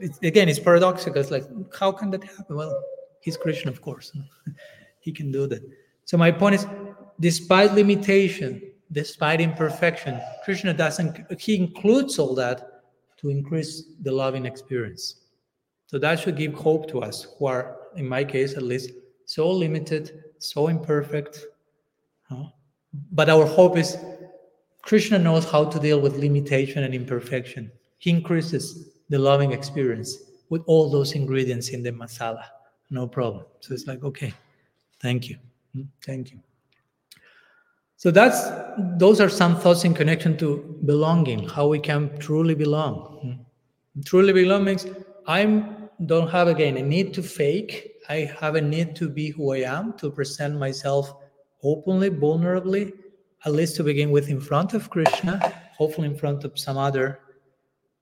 It's, again, it's paradoxical. It's like, how can that happen? Well, he's Krishna, of course. he can do that. So my point is, despite limitation, despite imperfection, Krishna doesn't, he includes all that to increase the loving experience. So that should give hope to us who are, in my case at least, so limited, so imperfect. Huh? But our hope is Krishna knows how to deal with limitation and imperfection. He increases the loving experience with all those ingredients in the masala. No problem. So it's like, okay, thank you. Hmm? Thank you. So that's those are some thoughts in connection to belonging, how we can truly belong. Hmm? Truly belong means I don't have again a need to fake I have a need to be who I am, to present myself openly, vulnerably, at least to begin with in front of Krishna, hopefully in front of some other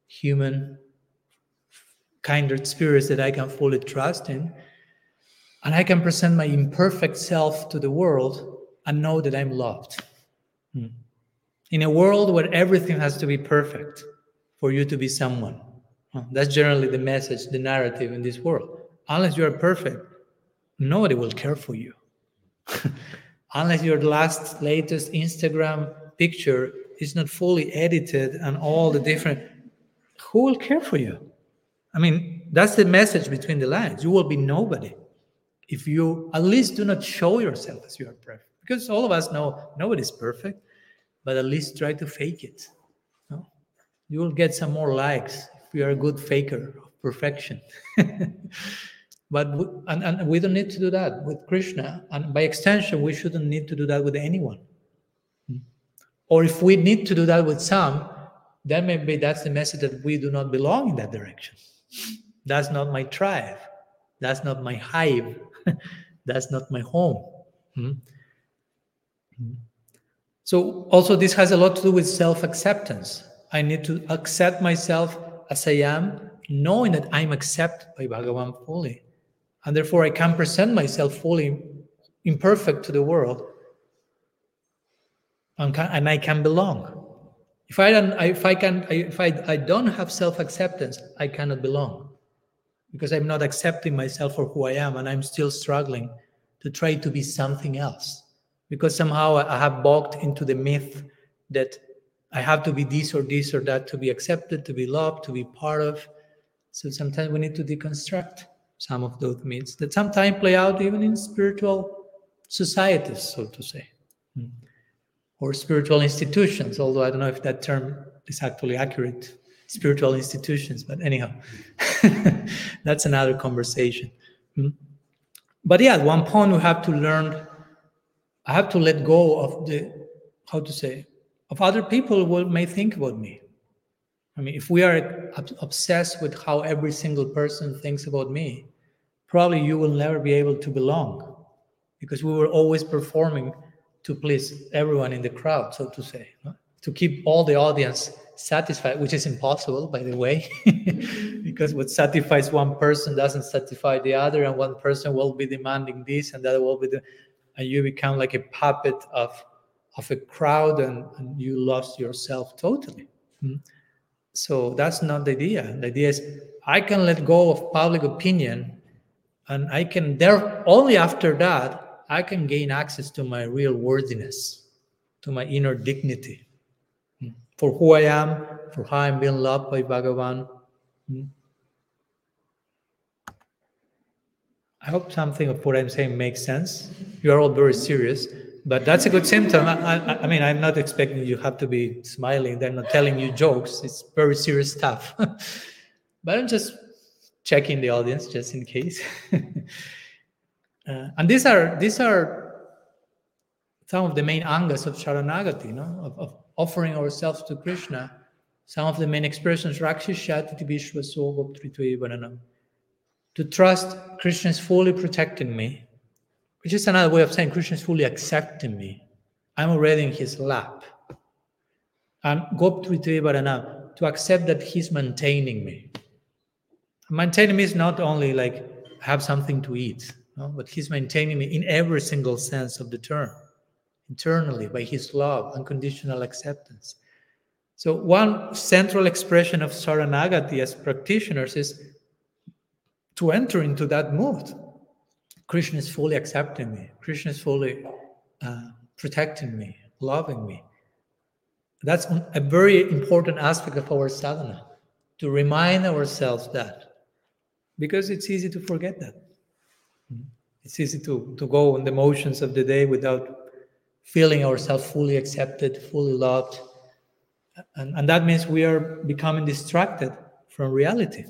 human kindred spirits that I can fully trust in. And I can present my imperfect self to the world and know that I'm loved. Hmm. In a world where everything has to be perfect for you to be someone, that's generally the message, the narrative in this world unless you are perfect, nobody will care for you. unless your last latest Instagram picture is not fully edited and all the different, who will care for you? I mean, that's the message between the lines. You will be nobody if you at least do not show yourself as you are perfect. Because all of us know nobody's perfect, but at least try to fake it. No? You will get some more likes if you are a good faker of perfection. but we, and, and we don't need to do that with Krishna. And by extension, we shouldn't need to do that with anyone. Or if we need to do that with some, then maybe that's the message that we do not belong in that direction. That's not my tribe. That's not my hive. That's not my home. Mm-hmm. So, also, this has a lot to do with self acceptance. I need to accept myself as I am, knowing that I'm accepted by Bhagavan fully. And therefore, I can present myself fully imperfect to the world and, can, I can belong. If I don't, if I can, if I, I don't have self-acceptance, I cannot belong, because I'm not accepting myself for who I am, and I'm still struggling to try to be something else, because somehow I have bought into the myth that I have to be this or this or that to be accepted, to be loved, to be part of. So sometimes we need to deconstruct some of those myths that sometimes play out even in spiritual societies, so to say. Mm or spiritual institutions, although I don't know if that term is actually accurate, spiritual institutions, but anyhow, that's another conversation. Hmm? But yeah, at one point we have to learn, I have to let go of the, how to say, of other people what may think about me. I mean, if we are obsessed with how every single person thinks about me, probably you will never be able to belong because we were always performing to please everyone in the crowd, so to say, no? to keep all the audience satisfied, which is impossible, by the way, because what satisfies one person doesn't satisfy the other, and one person will be demanding this, and that will be the, and you become like a puppet of of a crowd, and, and you lost yourself totally. Mm-hmm. So that's not the idea. The idea is I can let go of public opinion, and I can there only after that I can gain access to my real worthiness, to my inner dignity, hmm, for who I am, for how I'm being loved by Bhagavan. Hmm. I hope something of what I'm saying makes sense. You are all very serious, but that's a good symptom. I, I, I mean, I'm not expecting you have to be smiling. They're not telling you jokes. It's very serious stuff. but I'm just checking the audience just in case. Uh, and these are these are some of the main angas of Sharanagati, you know, of, of offering ourselves to Krishna. Some of the main expressions, Rakshishati Vishwaso To trust Krishna is fully protecting me, which is another way of saying Krishna is fully accepting me. I'm already in his lap. And Goptritve to accept that he's maintaining me. Maintaining me is not only like have something to eat no? But He's maintaining me in every single sense of the term, internally by His love, unconditional acceptance. So, one central expression of Saranagati as practitioners is to enter into that mood. Krishna is fully accepting me, Krishna is fully uh, protecting me, loving me. That's a very important aspect of our sadhana to remind ourselves that because it's easy to forget that. It's easy to, to go on the motions of the day without feeling ourselves fully accepted, fully loved. And, and that means we are becoming distracted from reality.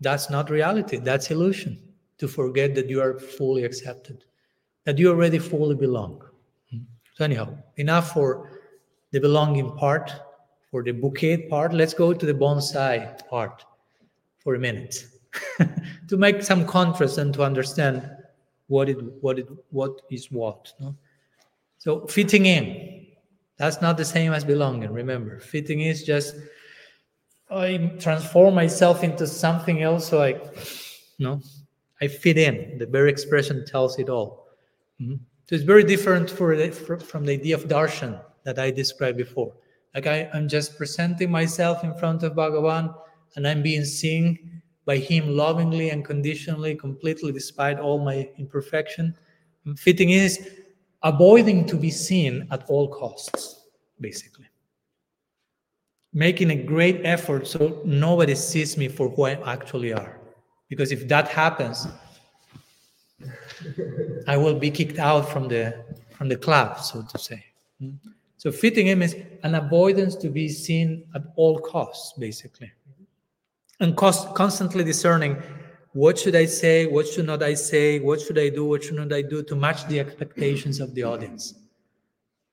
That's not reality, that's illusion. To forget that you are fully accepted, that you already fully belong. So, anyhow, enough for the belonging part, for the bouquet part. Let's go to the bonsai part for a minute to make some contrast and to understand what it what it what is what no? so fitting in that's not the same as belonging remember fitting is just i transform myself into something else so i no i fit in the very expression tells it all mm-hmm. so it's very different the, for, from the idea of darshan that i described before like I, i'm just presenting myself in front of bhagavan and i'm being seen by Him lovingly and conditionally, completely, despite all my imperfection. Fitting is avoiding to be seen at all costs, basically. Making a great effort so nobody sees me for who I actually are. Because if that happens, I will be kicked out from the from the club, so to say. So fitting in is an avoidance to be seen at all costs, basically. and cost, constantly discerning what should I say, what should not I say, what should I do, what should not I do to match the expectations of the audience.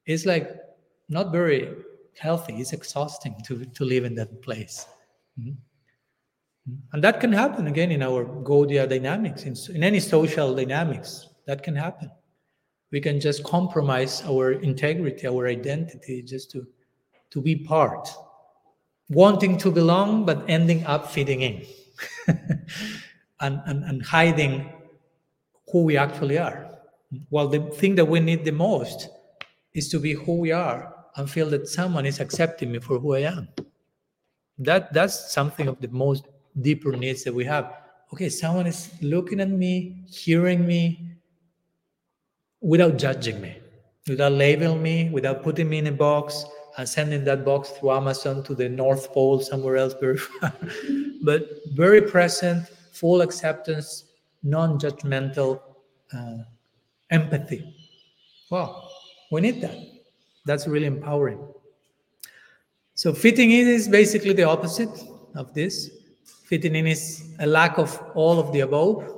It's like not very healthy. It's exhausting to, to live in that place. Mm-hmm. And that can happen again in our Gaudiya dynamics, in, in any social dynamics. That can happen. We can just compromise our integrity, our identity, just to, to be part, wanting to belong, but ending up fitting in and, and, and hiding who we actually are. Well, the thing that we need the most is to be who we are and feel that someone is accepting me for who I am. That that's something of the most deeper needs that we have. Okay, someone is looking at me, hearing me, without judging me, without labeling me, without putting me in a box and sending that box through Amazon to the North Pole, somewhere else very far, but very present, full acceptance, non-judgmental uh, empathy. Wow, we need that. That's really empowering. So fitting in is basically the opposite of this. Fitting in is a lack of all of the above.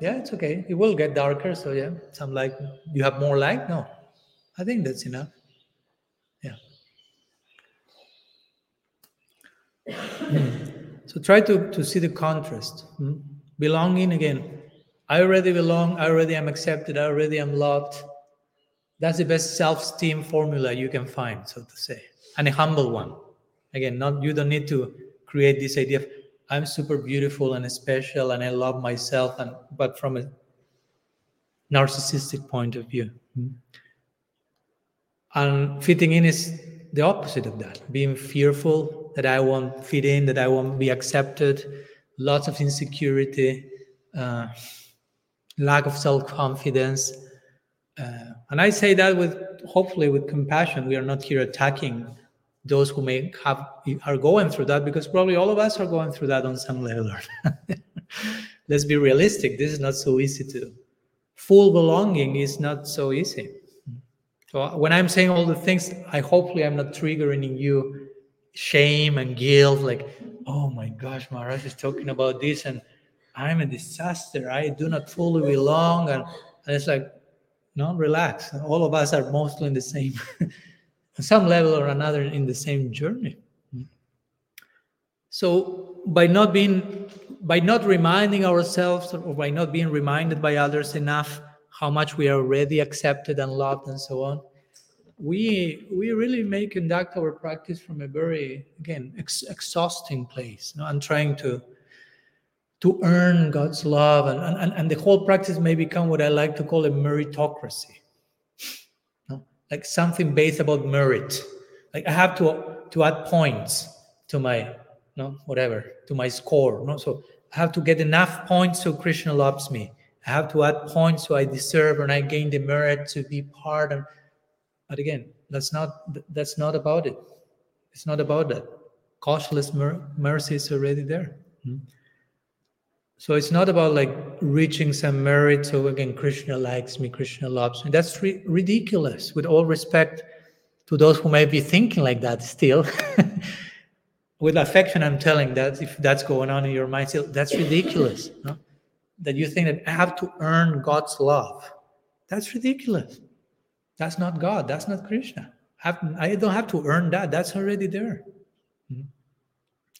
Yeah, it's okay. It will get darker. So yeah, some light. You have more light? No, I think that's enough. Yeah. so try to, to see the contrast. Hmm? Belonging again I already belong, I already am accepted, I already am loved. That's the best self-esteem formula you can find, so to say, and a humble one. Again, not you don't need to create this idea of I'm super beautiful and special and I love myself, and but from a narcissistic point of view. And fitting in is the opposite of that. Being fearful that I won't fit in, that I won't be accepted, lots of insecurity. Uh, lack of self-confidence uh, and i say that with hopefully with compassion we are not here attacking those who may have are going through that because probably all of us are going through that on some level let's be realistic this is not so easy to full belonging is not so easy so uh, when i'm saying all the things i hopefully i'm not triggering in you shame and guilt like oh my gosh maharaj is talking about this and I'm a disaster. I do not fully belong. And, and it's like, no, relax. All of us are mostly in the same, some level or another, in the same journey. So by not being, by not reminding ourselves, or by not being reminded by others enough how much we are already accepted and loved and so on, we we really may conduct our practice from a very again ex- exhausting place, you know, and trying to to earn God's love. And, and, and the whole practice may become what I like to call a meritocracy. Like something based about merit. Like I have to, to add points to my, no, whatever, to my score. No? So I have to get enough points so Krishna loves me. I have to add points so I deserve and I gain the merit to be part of. But again, that's not that's not about it. It's not about that. Causeless mer- mercy is already there. Hmm? So it's not about like reaching some merit. So again, Krishna likes me, Krishna loves me. That's ri- ridiculous. With all respect to those who may be thinking like that still, with affection, I'm telling that if that's going on in your mind, still, that's ridiculous. No? That you think that I have to earn God's love. That's ridiculous. That's not God. That's not Krishna. I, don't have to earn that. That's already there. Hmm?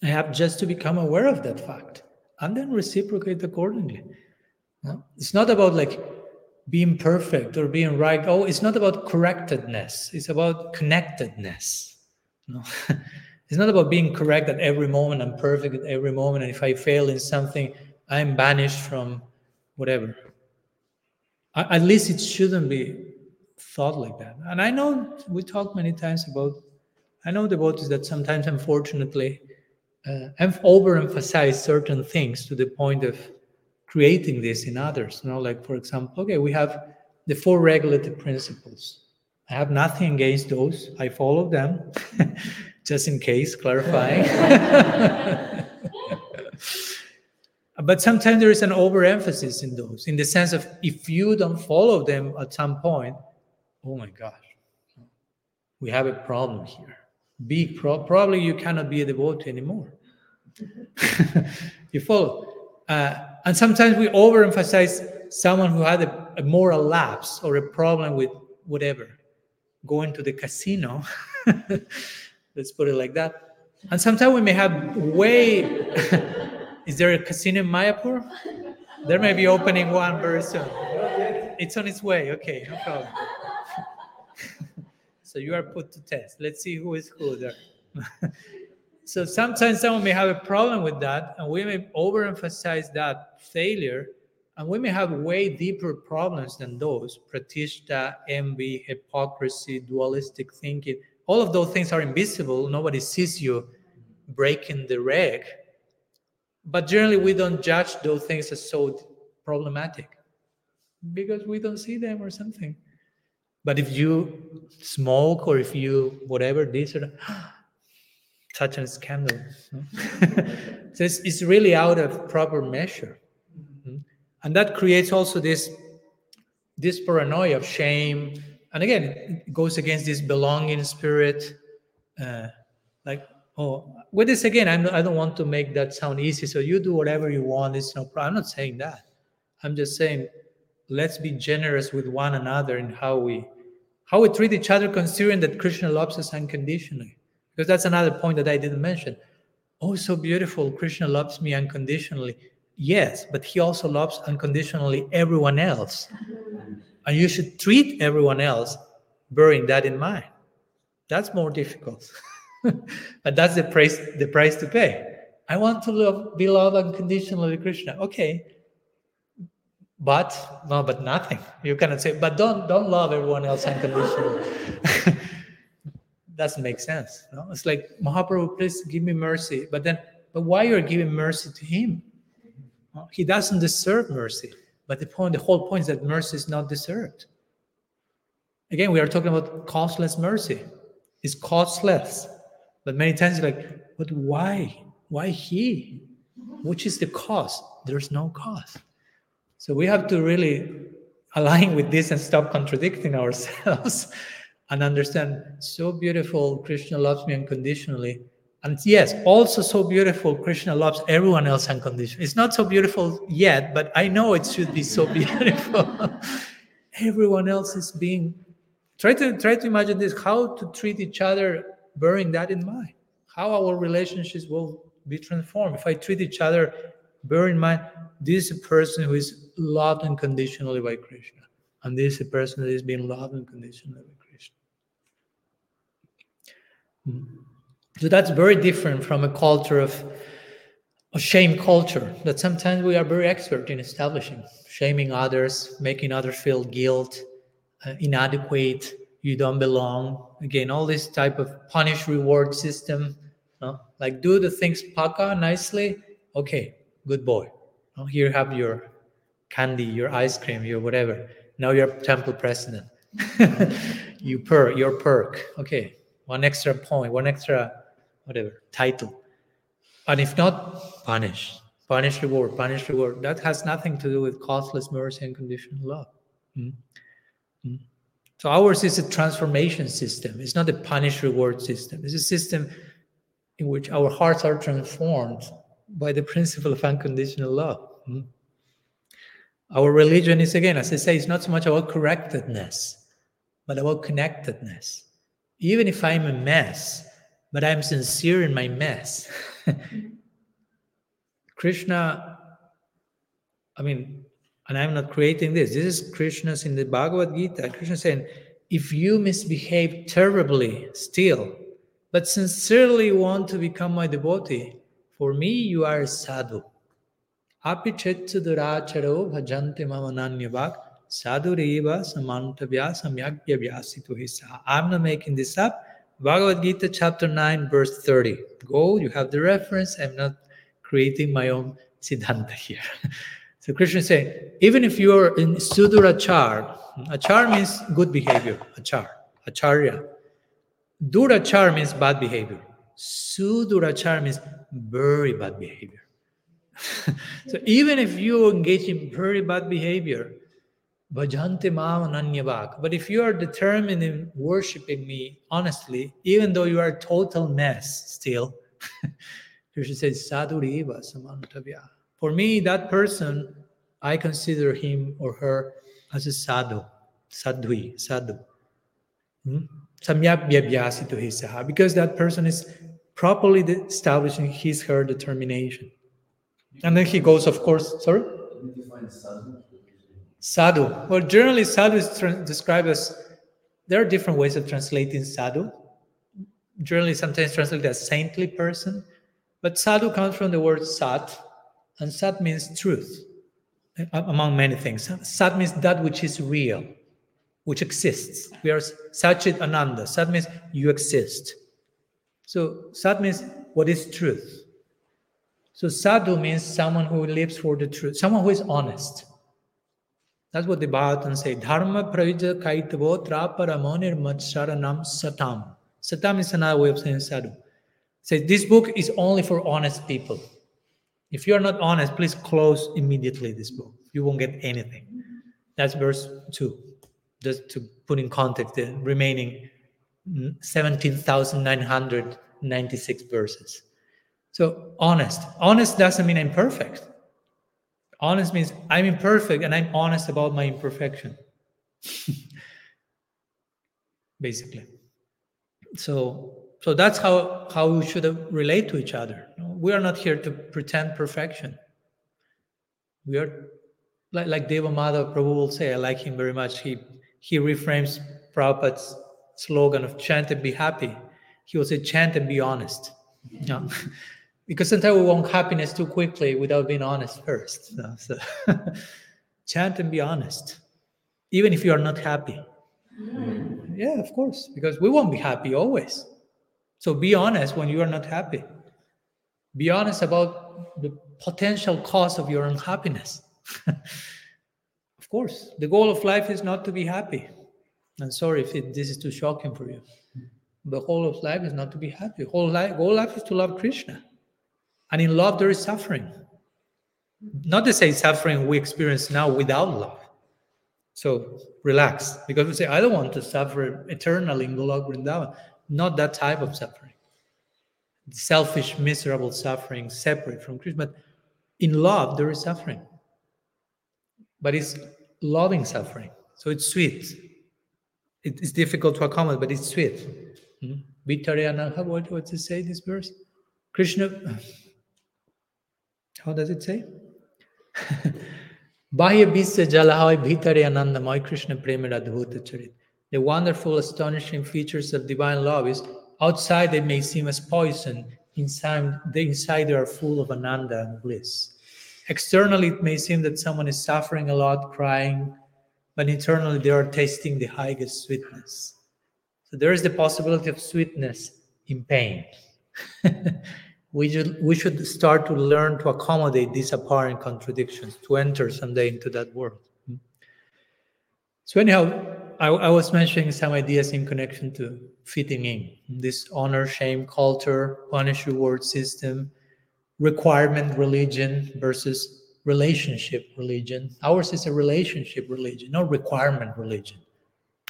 I have just to become aware of that fact and then reciprocate accordingly. It's not about like being perfect or being right. Oh, it's not about correctedness. It's about connectedness. No? it's not about being correct at every moment and perfect at every moment. And if I fail in something, I'm banished from whatever. At least it shouldn't be thought like that. And I know we talk many times about, I know devotees that sometimes, unfortunately, uh, overemphasize certain things to the point of creating this in others. You know, like for example, okay, we have the four regulative principles. I have nothing against those. I follow them, just in case, clarifying. but sometimes there is an overemphasis in those, in the sense of if you don't follow them at some point, oh my gosh, we have a problem here. Pro- probably you cannot be a devotee anymore. You follow? Uh, and sometimes we overemphasize someone who had a, a moral lapse or a problem with whatever going to the casino. Let's put it like that. And sometimes we may have way is there a casino in mayapur? There may be opening one very soon. It's on its way. Okay no problem so you are put to test. Let's see who is who there. so sometimes someone may have a problem with that, and we may overemphasize that failure, and we may have way deeper problems than those pratishta, envy, hypocrisy, dualistic thinking. All of those things are invisible. Nobody sees you breaking the reg. But generally, we don't judge those things as so problematic because we don't see them or something. But if you smoke or if you whatever this or that, such a scandal. so it's, it's really out of proper measure. Mm-hmm. And that creates also this this paranoia of shame. And again, it goes against this belonging spirit. Uh, like, oh, with this again, I'm, I don't want to make that sound easy. So you do whatever you want. It's no problem. I'm not saying that. I'm just saying, let's be generous with one another in how we how we treat each other, considering that Krishna loves us unconditionally. Because that's another point that I didn't mention. Oh, so beautiful. Krishna loves me unconditionally. Yes, but he also loves unconditionally everyone else. And you should treat everyone else bearing that in mind. That's more difficult. but that's the price, the price to pay. I want to love, be loved unconditionally, Krishna. Okay, but no but nothing. You cannot say but don't don't love everyone else unconditionally doesn't make sense no? it's like mahaprabhu please give me mercy. But then but why you're giving mercy to him? He doesn't deserve mercy. But the point the whole point is that mercy is not deserved. Again we are talking about costless mercy. It's costless but many times you're like but why? Why he? Which is the cost there's no cost so we have to really align with this and stop contradicting ourselves and understand so beautiful, Krishna loves me unconditionally. And yes, also so beautiful, Krishna loves everyone else unconditionally. It's not so beautiful yet, but I know it should be so beautiful. everyone else is being try to try to imagine this how to treat each other bearing that in mind how our relationships will be transformed if i treat each other bear in mind this is a person who is loved unconditionally by Krishna. And this is a person that is being loved unconditionally by Krishna. Hmm. So that's very different from a culture of a shame culture that sometimes we are very expert in establishing, shaming others, making others feel guilt, uh, inadequate, you don't belong. Again, all this type of punish reward system. Like do the things paka nicely. Okay, good boy. Oh, here have your candy, your ice cream, your whatever. Now you're temple president. you per your perk. Okay, one extra point, one extra whatever title. And if not, punish, punish reward, punish reward. That has nothing to do with costless mercy and conditional love. Mm-hmm. So ours is a transformation system. It's not a punish reward system. It's a system in which our hearts are transformed by the principle of unconditional love. Mm-hmm. Our religion is, again, as I say, it's not so much about correctedness, but about connectedness. Even if I'm a mess, but I'm sincere in my mess. Krishna, I mean, and I'm not creating this. This is Krishna's in the Bhagavad Gita. Krishna saying, if you misbehave terribly still, but sincerely want to become my devotee, for me you are a sadhu. Api chetuduracharo bhajanti mamananyavak sadhureva samantavya samyagya vyasitu hisa. I'm not making this up. Bhagavad Gita chapter 9 verse 30. Go, you have the reference. I'm not creating my own siddhanta here. so Krishna is saying, even if you're in sudurachar, achar means good behavior, achar, acharya. Durachar means bad behavior. Sudurachar means very bad behavior. so even if you engage in very bad behavior, Bhajante mam. But if you are determined in worshiping me honestly, even though you are a total mess still, you should say sadhuriva samantavya. For me, that person, I consider him or her as a sadhu, sadhui, sadhu. Hmm? Because that person is properly establishing his her determination. And then he goes, of course, sorry? Sadhu. Well, generally, sadhu is described as there are different ways of translating sadhu. Generally, sometimes translated as saintly person, but sadhu comes from the word sat, and sat means truth, among many things. Sat means that which is real, which exists. We are Satchit Ananda. Sat means you exist. So sat means what is truth. So sadhu means someone who lives for the truth, someone who is honest. That's what the Bhagavatam say. Dharma pravija kaitavo traparamonir matsharanam satam. Satam is another way of saying sadhu. Say this book is only for honest people. If you are not honest, please close immediately this book. You won't get anything. That's verse 2. Just to put in context the remaining 17,996 verses. So honest. Honest doesn't mean imperfect. Honest means I'm imperfect and I'm honest about my imperfection. Basically. So so that's how how we should uh, relate to each other. We are not here to pretend perfection. We are like like Deva Madhava Prabhu will say, I like him very much. He he reframes Prabhupada's slogan of chant and be happy. He will say chant and be honest. Yeah. because sometimes we want happiness too quickly without being honest first. So, so chant and be honest, even if you are not happy. Mm. Yeah, of course, because we won't be happy always. So be honest when you are not happy. Be honest about the potential cause of your unhappiness. of course, the goal of life is not to be happy. I'm sorry if it, this is too shocking for you. The whole of life is not to be happy. Whole life, whole life is to love Krishna. And in love, there is suffering. Not to say suffering we experience now without love. So relax, because we say, I don't want to suffer eternally in Golok Vrindavan. Not that type of suffering. Selfish, miserable suffering, separate from Krishna. But in love, there is suffering. But it's loving suffering. So it's sweet. It's difficult to accommodate, but it's sweet. Mm-hmm. What, what it say this verse? Krishna how does it say? Bahya Bisya Jalahai Bhitare Krishna Premera Charit. The wonderful, astonishing features of divine love is outside they may seem as poison, inside, the inside they are full of ananda and bliss. Externally, it may seem that someone is suffering a lot, crying, but internally they are tasting the highest sweetness. So there is the possibility of sweetness in pain. we should, we should start to learn to accommodate these apparent contradictions, to enter someday into that world. Hmm. So, anyhow, I, I was mentioning some ideas in connection to fitting in this honor, shame culture, punish reward system, requirement religion versus relationship religion. Ours is a relationship religion, not requirement religion.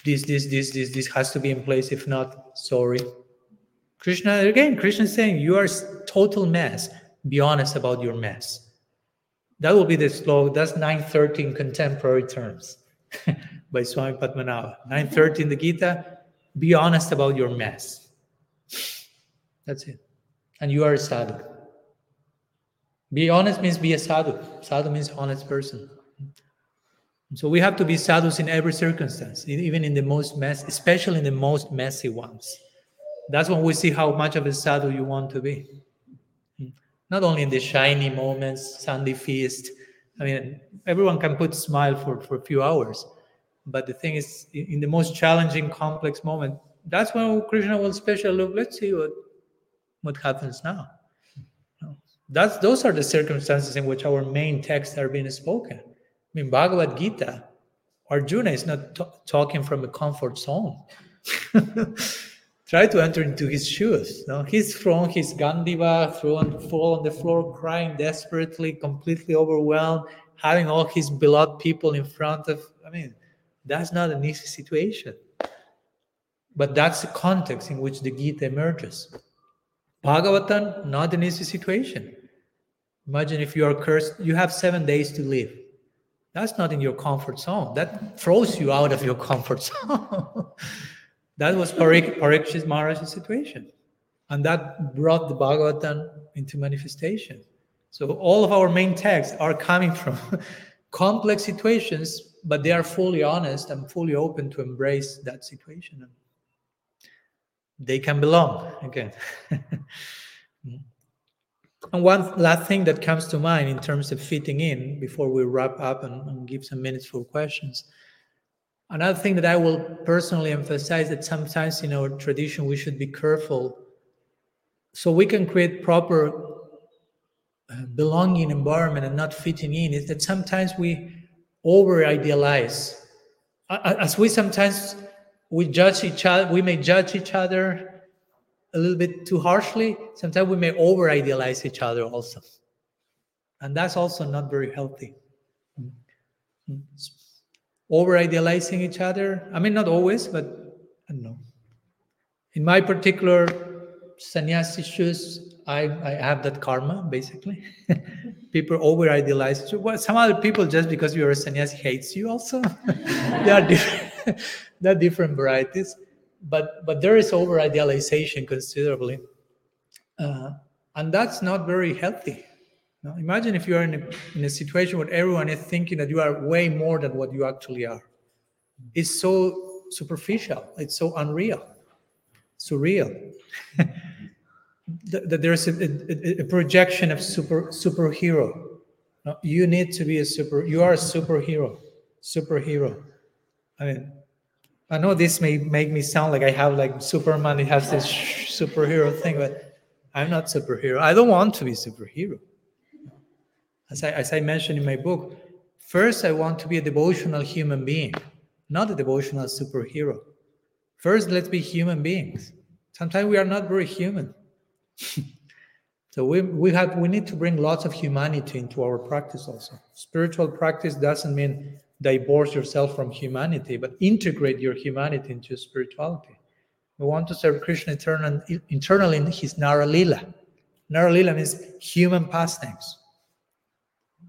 This, this, this, this, this has to be in place. If not, sorry, Krishna, again, Krishna is saying, You are total mess. Be honest about your mess. That will be the slogan. That's 913 contemporary terms by Swami Padmanabha. 913 the Gita, be honest about your mess. That's it. And you are a sadhu. Be honest means be a sadhu. Sadhu means honest person. So we have to be sadhus in every circumstance, even in the most mess, especially in the most messy ones. That's when we see how much of a sadhu you want to be. Not only in the shiny moments, Sunday feast. I mean, everyone can put smile for, for a few hours. But the thing is, in the most challenging, complex moment, that's when Krishna will special look. Let's see what what happens now. That's those are the circumstances in which our main texts are being spoken. I mean, Bhagavad Gita, Arjuna is not t- talking from a comfort zone. try to enter into his shoes. No? He's thrown his Gandiva, thrown, fall on the floor, crying desperately, completely overwhelmed, having all his beloved people in front of. I mean, that's not an easy situation. But that's the context in which the Gita emerges. Bhagavatam, not an easy situation. Imagine if you are cursed, you have seven days to live. That's not in your comfort zone. That throws you out of your comfort zone. that was Parik, Parikshit Maharaj's situation. And that brought the Bhagavatam into manifestation. So all of our main texts are coming from complex situations, but they are fully honest and fully open to embrace that situation. They can belong again. And one last thing that comes to mind in terms of fitting in before we wrap up and, and, give some minutes for questions. Another thing that I will personally emphasize that sometimes in our tradition we should be careful so we can create proper uh, belonging environment and not fitting in is that sometimes we over idealize as we sometimes we judge each other we may judge each other a little bit too harshly, sometimes we may over idealize each other also. And that's also not very healthy. Over idealizing each other, I mean, not always, but I don't know. In my particular sannyasi shoes, I, I have that karma basically. people over idealize you. Well, some other people, just because you're a sannyasi, hates you also. they are different, are different varieties but but there is over idealization considerably. Uh, and that's not very healthy. Now, imagine if you are in a, in a situation where everyone is thinking that you are way more than what you actually are. It's so superficial. It's so unreal. Surreal. That there's a, a, a, projection of super superhero. You need to be a super you are a superhero. Superhero i mean I know this may make me sound like I have like Superman, he has this superhero thing, but I'm not superhero. I don't want to be superhero. As I, as I mentioned in my book, first I want to be a devotional human being, not a devotional superhero. First, let's be human beings. Sometimes we are not very human. so we, we have we need to bring lots of humanity into our practice also. Spiritual practice doesn't mean divorce yourself from humanity, but integrate your humanity into spirituality. We want to serve Krishna eternal, internally in his Nara Lila. Nara Lila means human pastimes.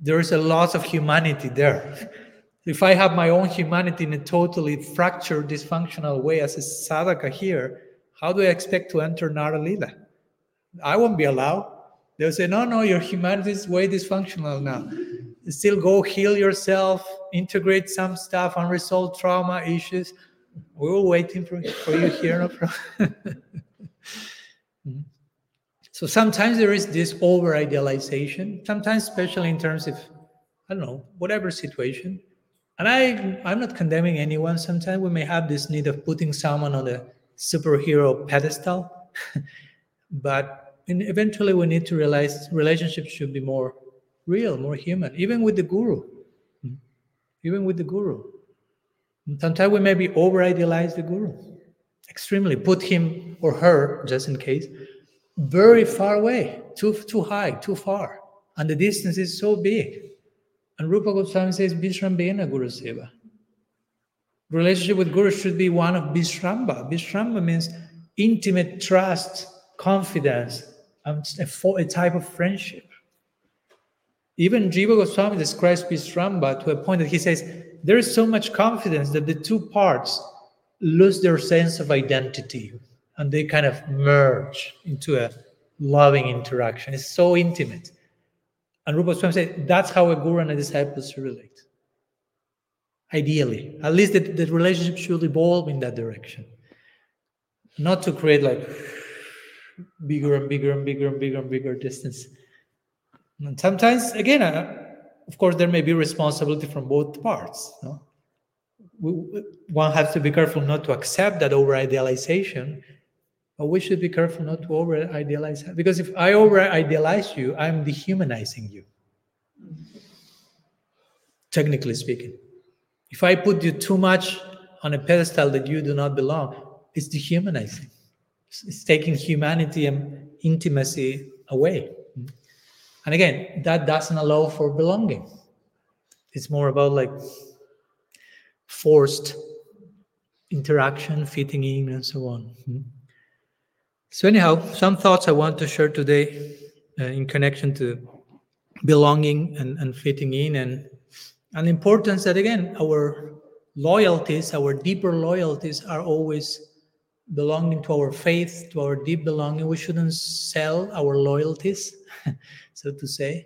There is a lot of humanity there. If I have my own humanity in a totally fractured, dysfunctional way as a sadhaka here, how do I expect to enter Nara Lila? I won't be allowed. They'll say, no, no, your humanity is way dysfunctional now still go heal yourself, integrate some stuff, unresolved trauma issues. We were waiting for, for you here. No mm-hmm. so sometimes there is this over idealization, sometimes, especially in terms of, I don't know, whatever situation. And I, I'm not condemning anyone. Sometimes we may have this need of putting someone on a superhero pedestal. but eventually we need to realize relationships should be more real, more human, even with the guru. Hmm. Even with the guru. Sometimes we maybe over idealize the guru extremely, put him or her, just in case, very far away, too, too high, too far. And the distance is so big. And Rupa Goswami says, Vishrambena Guru Seva. Relationship with Guru should be one of Vishramba. Vishramba means intimate trust, confidence, and a type of friendship. Even Jiva Goswami describes Vishramba to a point that he says there is so much confidence that the two parts lose their sense of identity and they kind of merge into a loving interaction. It's so intimate. And Rupa Goswami said that's how a guru and a disciple should relate. Ideally, at least the, the relationship should evolve in that direction. Not to create like bigger and bigger and bigger and bigger and bigger distance and sometimes, again, uh, of course, there may be responsibility from both parts. One has to be careful not to accept that over idealization, but we should be careful not to over idealize. Because if I over idealize you, I'm dehumanizing you. Technically speaking, if I put you too much on a pedestal that you do not belong, it's dehumanizing. It's taking humanity and intimacy away. And again, that doesn't allow for belonging. It's more about like forced interaction, fitting in, and so on. Hmm. So, anyhow, some thoughts I want to share today uh, in connection to belonging and, and fitting in, and an importance that, again, our loyalties, our deeper loyalties, are always belonging to our faith, to our deep belonging. We shouldn't sell our loyalties, so to say,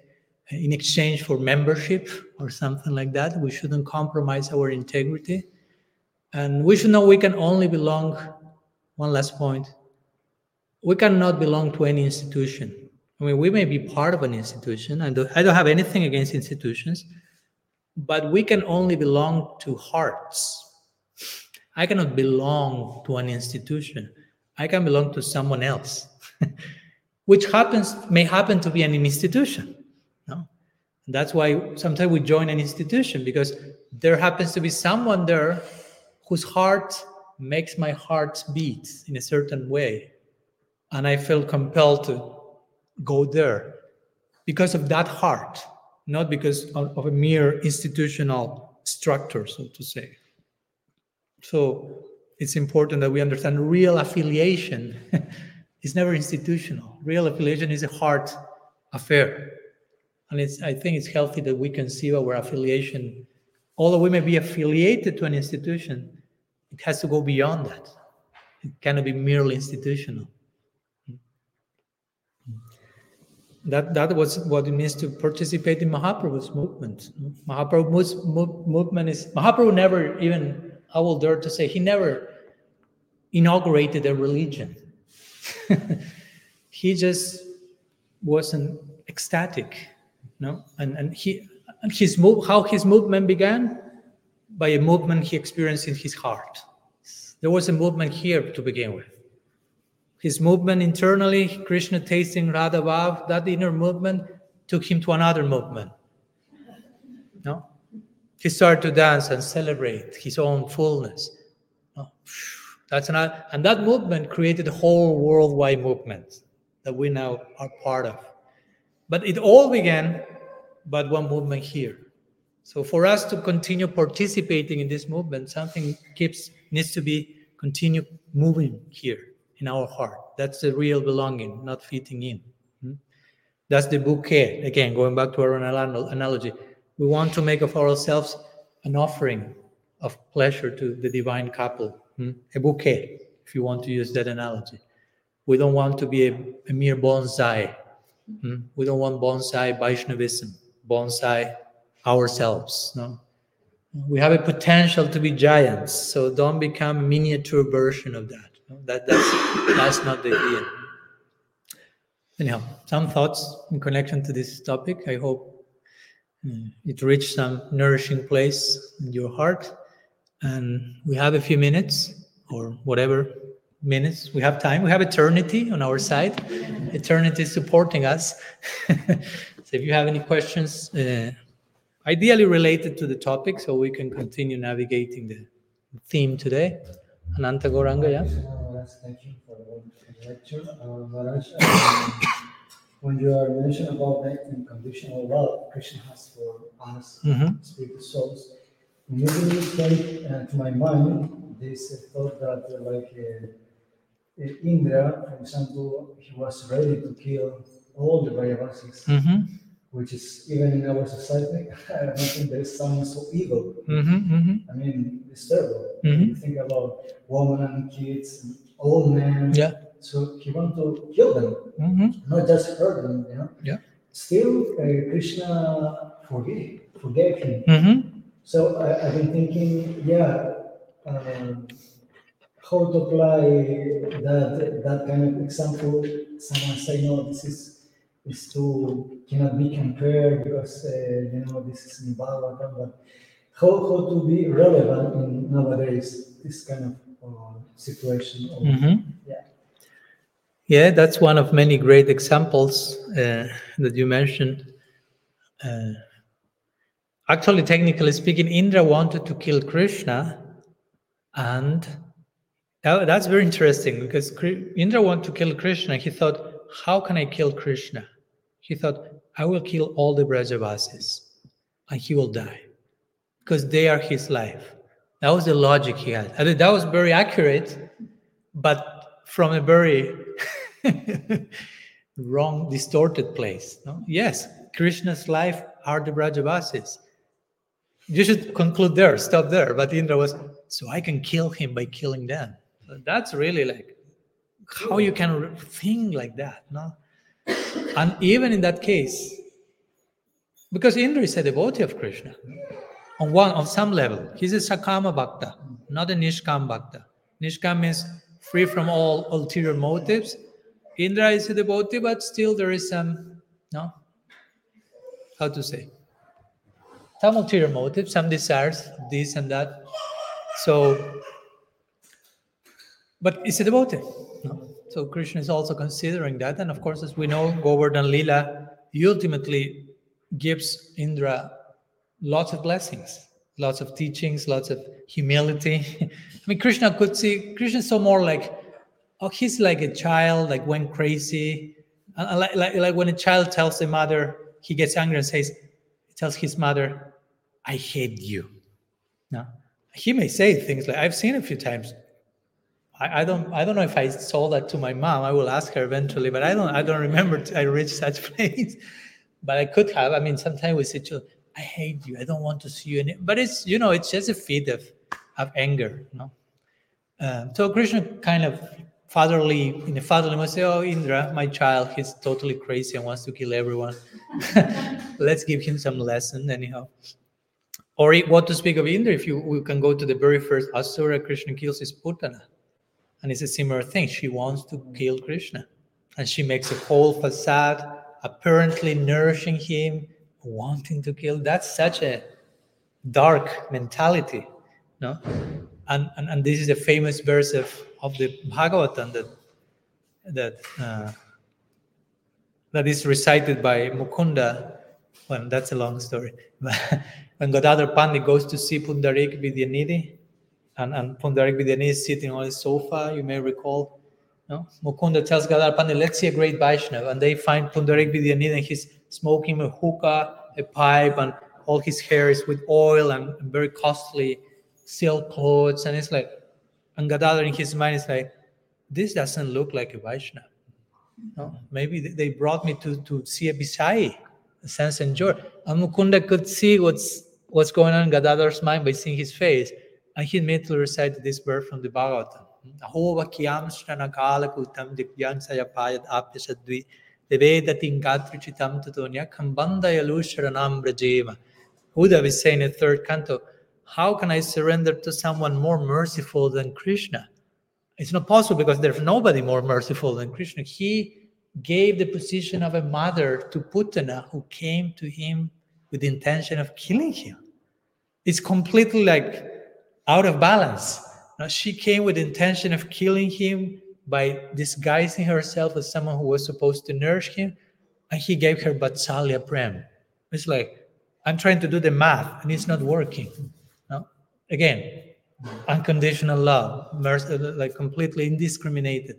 in exchange for membership or something like that. We shouldn't compromise our integrity. And we should know we can only belong, one last point, we cannot belong to any institution. I mean, we may be part of an institution. Don't, I don't have anything against institutions, but we can only belong to hearts. I cannot belong to an institution. I can belong to someone else, which happens may happen to be an institution. No? that's why sometimes we join an institution because there happens to be someone there whose heart makes my heart beat in a certain way. And I feel compelled to go there because of that heart, not because of, of a mere institutional structure, so to say. So it's important that we understand real affiliation is never institutional. Real affiliation is a heart affair. And it's, I think it's healthy that we conceive our affiliation, although we may be affiliated to an institution, it has to go beyond that. It cannot be merely institutional. That, that was what it means to participate in Mahaprabhu's movement. Mahaprabhu's movement is, Mahaprabhu never even, I will dare to say, he never inaugurated a religion. he just wasn't ecstatic, no? And, and he, and his move, how his movement began by a movement he experienced in his heart. There was a movement here to begin with. His movement internally, Krishna tasting Radha Bhav, that inner movement took him to another movement. No? He started to dance and celebrate his own fullness. No? That's not, and that movement created a whole worldwide movement that we now are part of. But it all began by one movement here. So for us to continue participating in this movement, something keeps needs to be continue moving here in our heart. That's the real belonging, not fitting in. Hmm? That's the bouquet. Again, going back to our analogy, we want to make of ourselves an offering of pleasure to the divine couple? A bouquet, if you want to use that analogy. We don't want to be a, a mere bonsai. Hmm? We don't want bonsai Vaishnavism, bonsai ourselves. No? We have a potential to be giants, so don't become a miniature version of that. No? That that's that's not the idea. Anyhow, some thoughts in connection to this topic. I hope uh, it reached some nourishing place in your heart. And we have a few minutes or whatever minutes we have time. We have eternity on our side. Eternity is supporting us. so if you have any questions. Uh, ideally related to the topic so we can continue navigating the theme today. Ananta Goranga, yeah? Thank you for the lecture. Maharaj, when you are mentioning about the unconditional love Krishna has for us, mm-hmm. spiritual souls, immediately came uh, to my mind this thought that uh, like uh, Indra, for example, he was ready to kill all the Brajavasis. Mm-hmm which is even in our society, I don't think there is someone so evil. Mm-hmm, mm-hmm. I mean, it's terrible. Mm-hmm. You think about women, and kids, old men. Yeah. So he wanted to kill them, mm-hmm. not just hurt them. You know. Yeah. Still, uh, Krishna forgave, forgave him. So I, have been thinking, yeah, um, how to apply that that kind of example. Someone say, no, this is is to cannot be compared because uh, you know this is in but how, how to be relevant in nowadays this kind of uh, situation. Of, mm-hmm. Yeah. Yeah, that's one of many great examples uh, that you mentioned. Uh, actually, technically speaking, Indra wanted to kill Krishna, and that, that's very interesting because Indra wanted to kill Krishna. He thought, how can I kill Krishna? He thought, I will kill all the Brajavasis and he will die. because they are his life. That was the logic he had. I mean, that was very accurate, but from a very wrong, distorted place. No? Yes, Krishna's life are the Brajavasis. You should conclude there, stop there. But Indra was, so I can kill him by killing them. So that's really like how you can think like that, no? And even in that case, because Indra is a devotee of Krishna, on one on some level, he's a Sakama Bhakta, not a Nishkam Bhakta. Nishkam means free from all ulterior motives. Indra is a devotee, but still there is some, no, how to say, some ulterior motives, some desires, this and that. So, but it's a devotee. No? So Krishna is also considering that, and of course, as we know, Govardhan Lila ultimately gives Indra lots of blessings, lots of teachings, lots of humility. I mean, Krishna could see Krishna so more like, oh, he's like a child, like went crazy, uh, like, like like when a child tells a mother, he gets angry and says, tells his mother, "I hate you." No, he may say things like I've seen a few times. I, I don't I don't know if I saw that to my mom. I will ask her eventually, but I don't I don't remember I reached such place. but I could have. I mean, sometimes we say, to, "I hate you. I don't want to see you." Any-. But it's you know, it's just a fit of of anger. Know? Um, so Krishna kind of fatherly in a fatherly way say, "Oh, Indra, my child, he's totally crazy and wants to kill everyone. Let's give him some lesson, anyhow." Or what to speak of Indra? If you we can go to the very first Asura, Krishna kills his Putana, and it's a similar thing. She wants to kill Krishna, and she makes a whole facade, apparently nourishing him, wanting to kill. That's such a dark mentality, no? And, and, and this is a famous verse of of the Bhagavatam that that uh, that is recited by Mukunda. Well, that's a long story. when Gadadhar Pandit goes to see Pundarik Vidyanidhi, and, and Pundarik Vidyanidhi is sitting on his sofa, you may recall. No? Mukunda tells Gadadhar Pandit, let's see a great Vaishnava. And they find Pundarik Vidyanidhi and he's smoking a hookah, a pipe, and all his hair is with oil and, very costly silk clothes. And it's like, and Gadadhar in his mind is like, this doesn't look like a Vaishnava. No, maybe they brought me to, to see a Visai, sense and joy. And Mukunda could see what's what's going on in Gadadhar's mind by seeing his face. And he immediately recited this verse from the Bhagavatam. Aho vakyam shranakala kutam dikyan sayapayat apyasadvi devedatin gatrichitam tatonya kambandaya sharanam brajeva. Uddhav is saying in the third canto, how can I surrender to someone more merciful than Krishna? It's not possible because there's nobody more merciful than Krishna. He gave the position of a mother to Putana, who came to him with the intention of killing him. It's completely like out of balance. Now, she came with the intention of killing him by disguising herself as someone who was supposed to nourish him, and he gave her Vatsalya Prem. It's like, I'm trying to do the math, and it's not working. Again, unconditional love, mercy, like completely indiscriminated.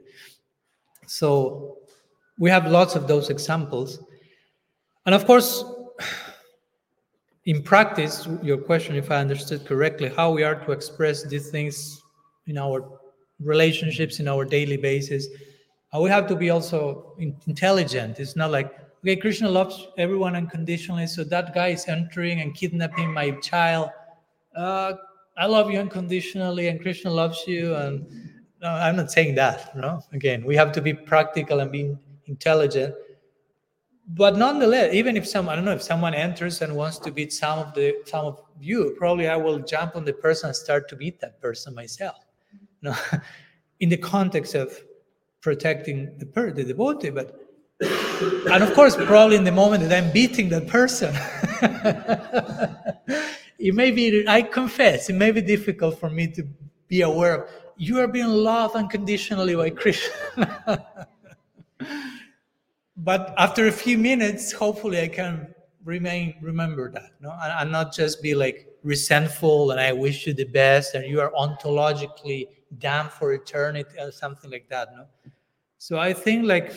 So we have lots of those examples. And of course, in practice, your question, if I understood correctly, how we are to express these things in our relationships, in our daily basis, uh, we have to be also intelligent. It's not like, okay, Krishna loves everyone unconditionally, so that guy is entering and kidnapping my child. Uh, I love you unconditionally and Krishna loves you. And no, I'm not saying that. No, again, we have to be practical and be intelligent. But nonetheless, even if some, I don't know, if someone enters and wants to beat some of the some of you, probably I will jump on the person and start to beat that person myself. No, in the context of protecting the per the devotee, but and of course, probably in the moment that I'm beating that person, it may be, I confess, it may be difficult for me to be aware of you are being loved unconditionally by Krishna. but after a few minutes, hopefully I can remain remember that, no, and, and not just be like resentful and I wish you the best and you are ontologically damned for eternity or something like that, no. So I think like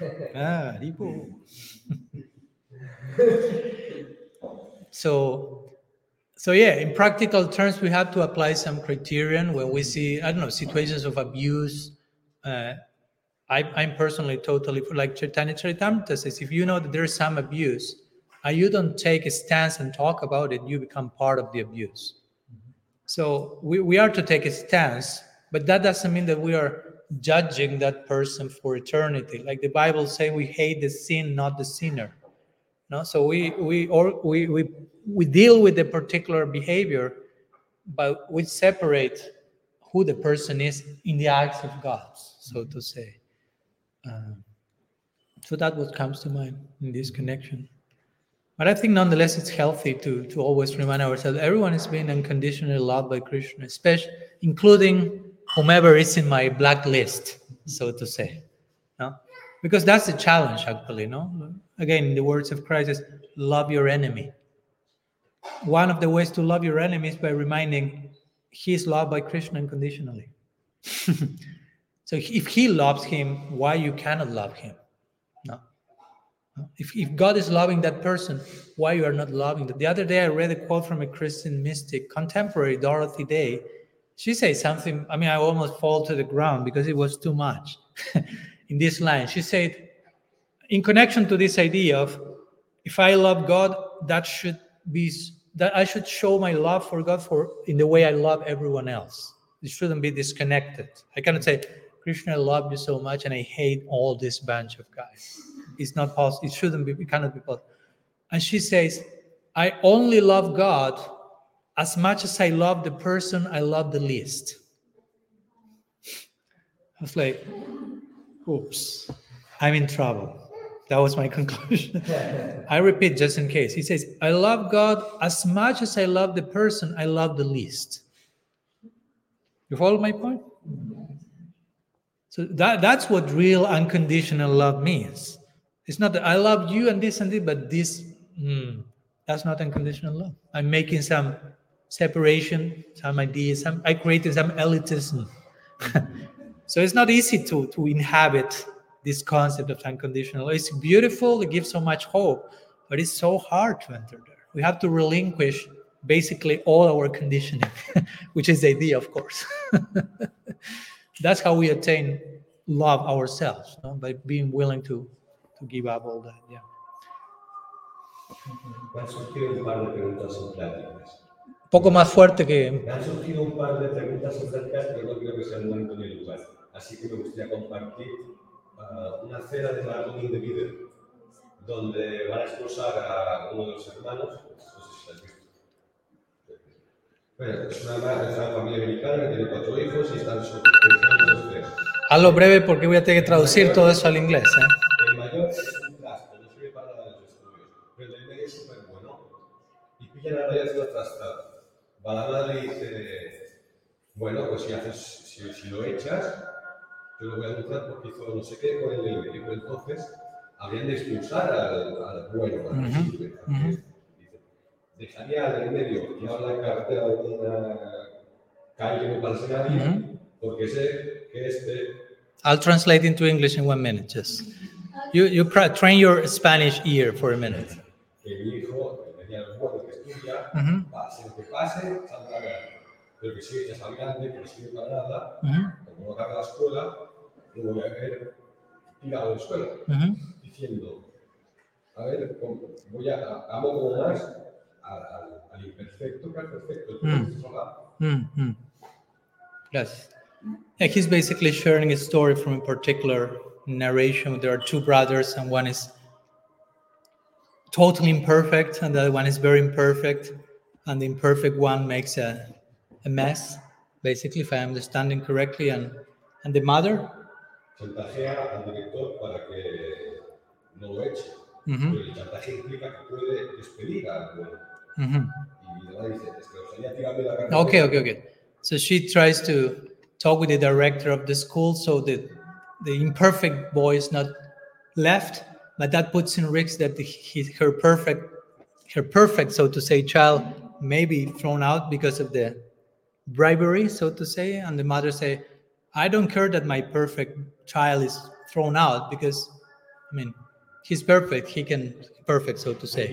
ah, people. so so yeah in practical terms we have to apply some criterion when we see i don't know situations of abuse uh, I, i'm personally totally for like chaitanya charitamrita says if you know that there's some abuse and you don't take a stance and talk about it you become part of the abuse. Mm-hmm. So we, we are to take a stance but that doesn't mean that we are judging that person for eternity. Like the bible say we hate the sin not the sinner. No? So we we or we we, we deal with the particular behavior but we separate who the person is in the eyes of god so mm-hmm. to say um, so that what comes to mind in this connection. But i think nonetheless it's healthy to to always remind ourselves everyone is being unconditionally loved by krishna especially including whomever is in my blacklist so to say no? Because that's the challenge actually no? Again in the words of christ is love your enemy. One of the ways to love your enemy is by reminding he is loved by krishna unconditionally so if he loves him why you cannot love him? No. If, if god is loving that person why you are not loving them? The other day i read a quote from a christian mystic contemporary dorothy day. She said something i mean i almost fall to the ground because it was too much in this line. She said in connection to this idea of if i love god that should be that i should show my love for god for in the way i love everyone else. It shouldn't be disconnected. I cannot say krishna i love you so much and i hate all this bunch of guys it's not possible it shouldn't be it cannot be possible and she says i only love god as much as I love the person I love the least. I was like, oops, I'm in trouble. That was my conclusion. I repeat just in case. He says, I love God as much as I love the person I love the least. You follow my point? So that, that's what real unconditional love means. It's not that I love you and this and this, but this, mm, that's not unconditional love. I'm making some separation, some ideas, some I created some elitism. so it's not easy to to inhabit this concept of unconditional. It's beautiful, it gives so much hope, but it's so hard to enter there. We have to relinquish basically all our conditioning, which is the idea, of course. That's how we attain love ourselves, no? by being willing to to give up all that. Yeah. poco más fuerte que... Me han surgido un par de preguntas acerca, pero no creo que sea el momento ni el lugar. Así que me gustaría compartir uh, una cena de maratón indebido donde van a expulsar a uno de los hermanos, no sé si has visto. Bueno, es una, es una familia americana que tiene cuatro hijos y están tres. Hazlo breve porque voy a tener que traducir todo eso al inglés. ¿eh? El mayor es un trasto, no sirve para nada de los estudios, pero el medio es súper bueno y pillan a la haciendo trastado. Va la madre y dice, bueno, pues si, haces, si, si, lo echas, yo lo voy a demostrar porque hizo no sé qué con el del. Entonces, habrían de expulsar al, al bueno, al sirve. Uh -huh. Dejaría al medio llevar la cartera de una calle no pase nadie, uh -huh. Porque sé que este... I'll translate into English in one minute, just. You, you train your Spanish ear for a minute. Que mi hijo tenía los huevos que estudia, uh -huh. pase lo que pase, saldrá grande. Pero que si echas al grande, que no sirve para nada, uh -huh. como no acabe la escuela, lo voy a ver tirado de la escuela, uh -huh. diciendo, a ver, voy a, amo como más al, al, al imperfecto que al perfecto. El perfecto mm. Mm. Yeah, he's basically sharing a story from a particular narration. There are two brothers, and one is totally imperfect and the other one is very imperfect. And the imperfect one makes a, a mess basically if i am understanding correctly. And and the mother? Chantajea al director para que no lo eche. Mm-hmm. -huh. pero el chantaje implica que puede despedir al bueno -huh. Mm-hmm. y la dice es que os tirarme la cara okay okay okay. So she tries to talk with the director of the school so that the imperfect boy is not left but that puts in risk that he, her perfect her perfect so to say child may be thrown out because of the bribery so to say and the mother say i don't care that my perfect child is thrown out because i mean he's perfect he can perfect so to say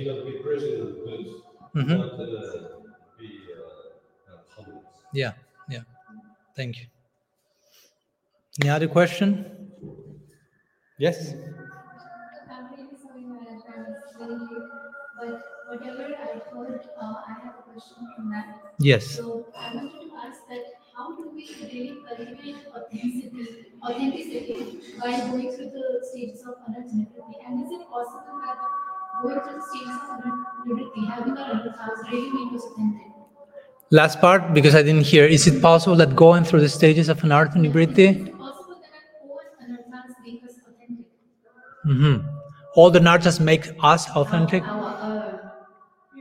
Mhm. be uh, uh. Yeah, yeah. Thank you. Any other question? Yes. I'm really sorry my time is very late, but whatever I heard, uh, I have a question from that. Yes. So I wanted to ask that how do we really cultivate authenticity, authenticity while going through the stages of anartha And is it possible that going through the stages of anartha, having our anarthas really make us authentic? Last part, because I didn't hear. Is it possible that going through the stages of anartha nivritti? Is it Mm-hmm. All the nartas make us authentic. Our own,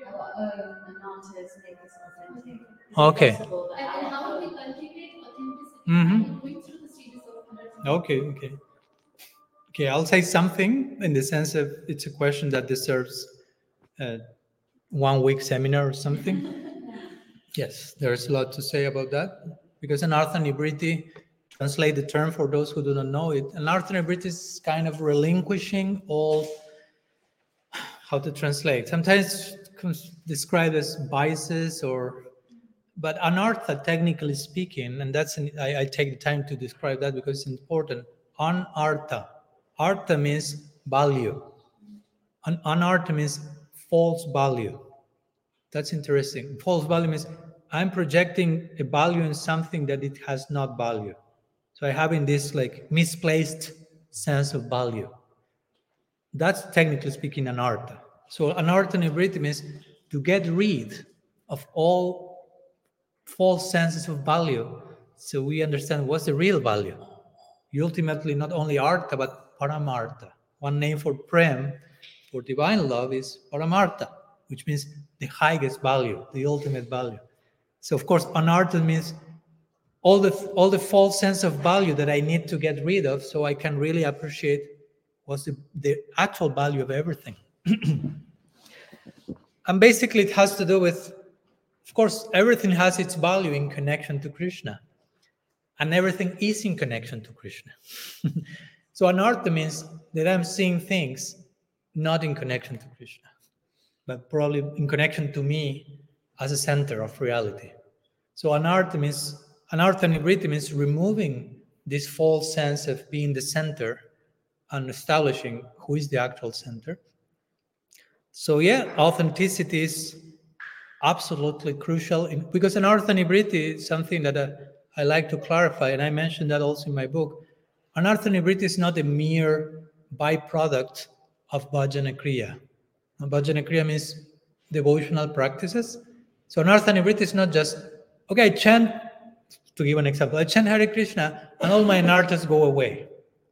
our own anarthas make us authentic. Is it Okay. And, and how we cultivate authenticity? Mm-hmm. going through the stages of? Okay, okay. Okay, I'll say something in the sense of it's a question that deserves a one week seminar or something. yes, there's a lot to say about that because anartha nivriti, translate the term for those who do not know it, anartha nivriti is kind of relinquishing all, how to translate, sometimes described as biases or but anartha technically speaking and that's an, I, I take the time to describe that because it's important. Anartha artha means value. An, anartha means false value. That's interesting. False value means i'm projecting a value in something that it has not value so i have in this like misplaced sense of value. That's technically speaking anartha so anartha nivriti means to get rid of all false senses of value so we understand what's the real value. Ultimately not only artha but paramartha. One name for prem for divine love is paramartha which means the highest value the ultimate value. So of course anartha means all the all the false sense of value that i need to get rid of so i can really appreciate what's the, the actual value of everything and basically it has to do with of course, everything has its value in connection to Krishna, and everything is in connection to Krishna. so, anartha means that I'm seeing things not in connection to Krishna, but probably in connection to me as a center of reality. So, anartha means anartha nivriti means removing this false sense of being the center and establishing who is the actual center. So, yeah, authenticity is absolutely crucial in, because an nivriti is something that uh, I like to clarify, and I mentioned that also in my book. An nivriti is not a mere byproduct of bhajana kriya. And bhajana kriya means devotional practices. So an nivriti is not just okay. I chant to give an example. I chant Hare Krishna, and all my nartas go away,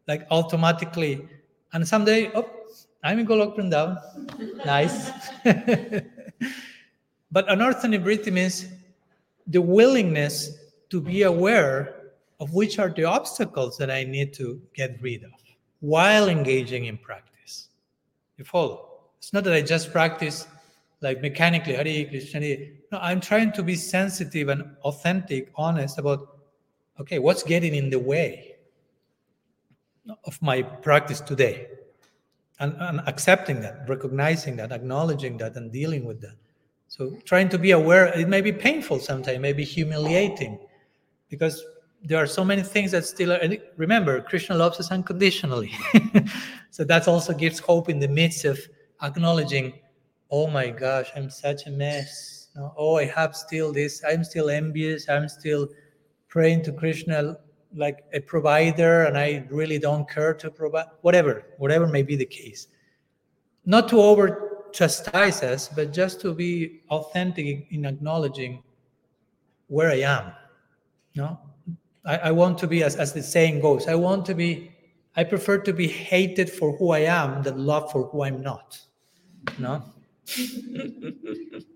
like automatically. And someday, oh, I'm in Golok Vrindavan. Nice. But anartha nivriti means the willingness to be aware of which are the obstacles that I need to get rid of while engaging in practice. You follow? It's not that I just practice like mechanically, Hare Krishna. No, I'm trying to be sensitive and authentic, honest about, okay, what's getting in the way of my practice today? And, and accepting that, recognizing that, acknowledging that, and dealing with that. So trying to be aware, it may be painful sometimes, may be humiliating, because there are so many things that still are. Remember, Krishna loves us unconditionally. so that also gives hope in the midst of acknowledging, oh my gosh, I'm such a mess. No, oh, I have still this. I'm still envious. I'm still praying to Krishna like a provider, and I really don't care to provide. Whatever, whatever may be the case. Not to over chastise us, but just to be authentic in acknowledging where I am. No, I, I want to be, as, as the saying goes, I want to be, I prefer to be hated for who I am than loved for who I'm not. No.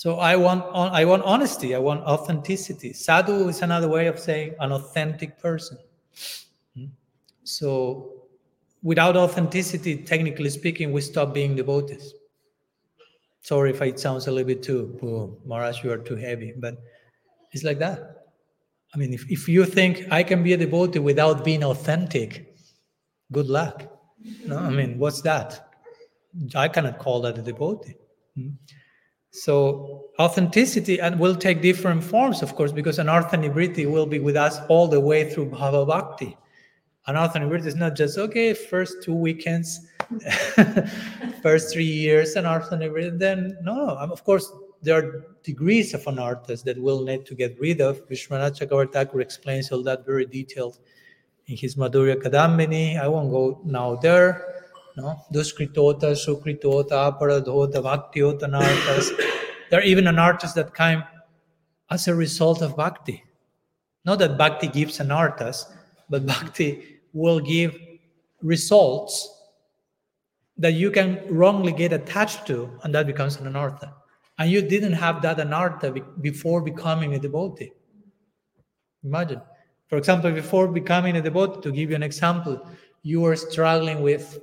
so I want, I want honesty. I want authenticity. Sadhu is another way of saying an authentic person. So without authenticity, technically speaking, we stop being devotees. Sorry if it sounds a little bit too, boom, Maharaj, you are too heavy, but it's like that. I mean, if, if you think I can be a devotee without being authentic, good luck. No, I mean, what's that? I cannot call that a devotee. Hmm? So authenticity and will take different forms, of course, because anartha nivriti will be with us all the way through bhava bhakti. Anartha nivriti is not just okay, first two weekends, first three years, anartha nivriti. Then no, um, of course there are degrees of anarthas that we'll need to get rid of. Vishwanath Chakravarti explains all that very detailed in his Madhurya Kadambini. I won't go now there no? Duskritota, Sukritota, Aparadhota, Bhaktiota anarthas. There are even anarthas that come as a result of bhakti. Not that bhakti gives anarthas, but bhakti will give results that you can wrongly get attached to, and that becomes an anartha. And you didn't have that anartha before becoming a devotee. Imagine. For example, before becoming a devotee, to give you an example, you were struggling with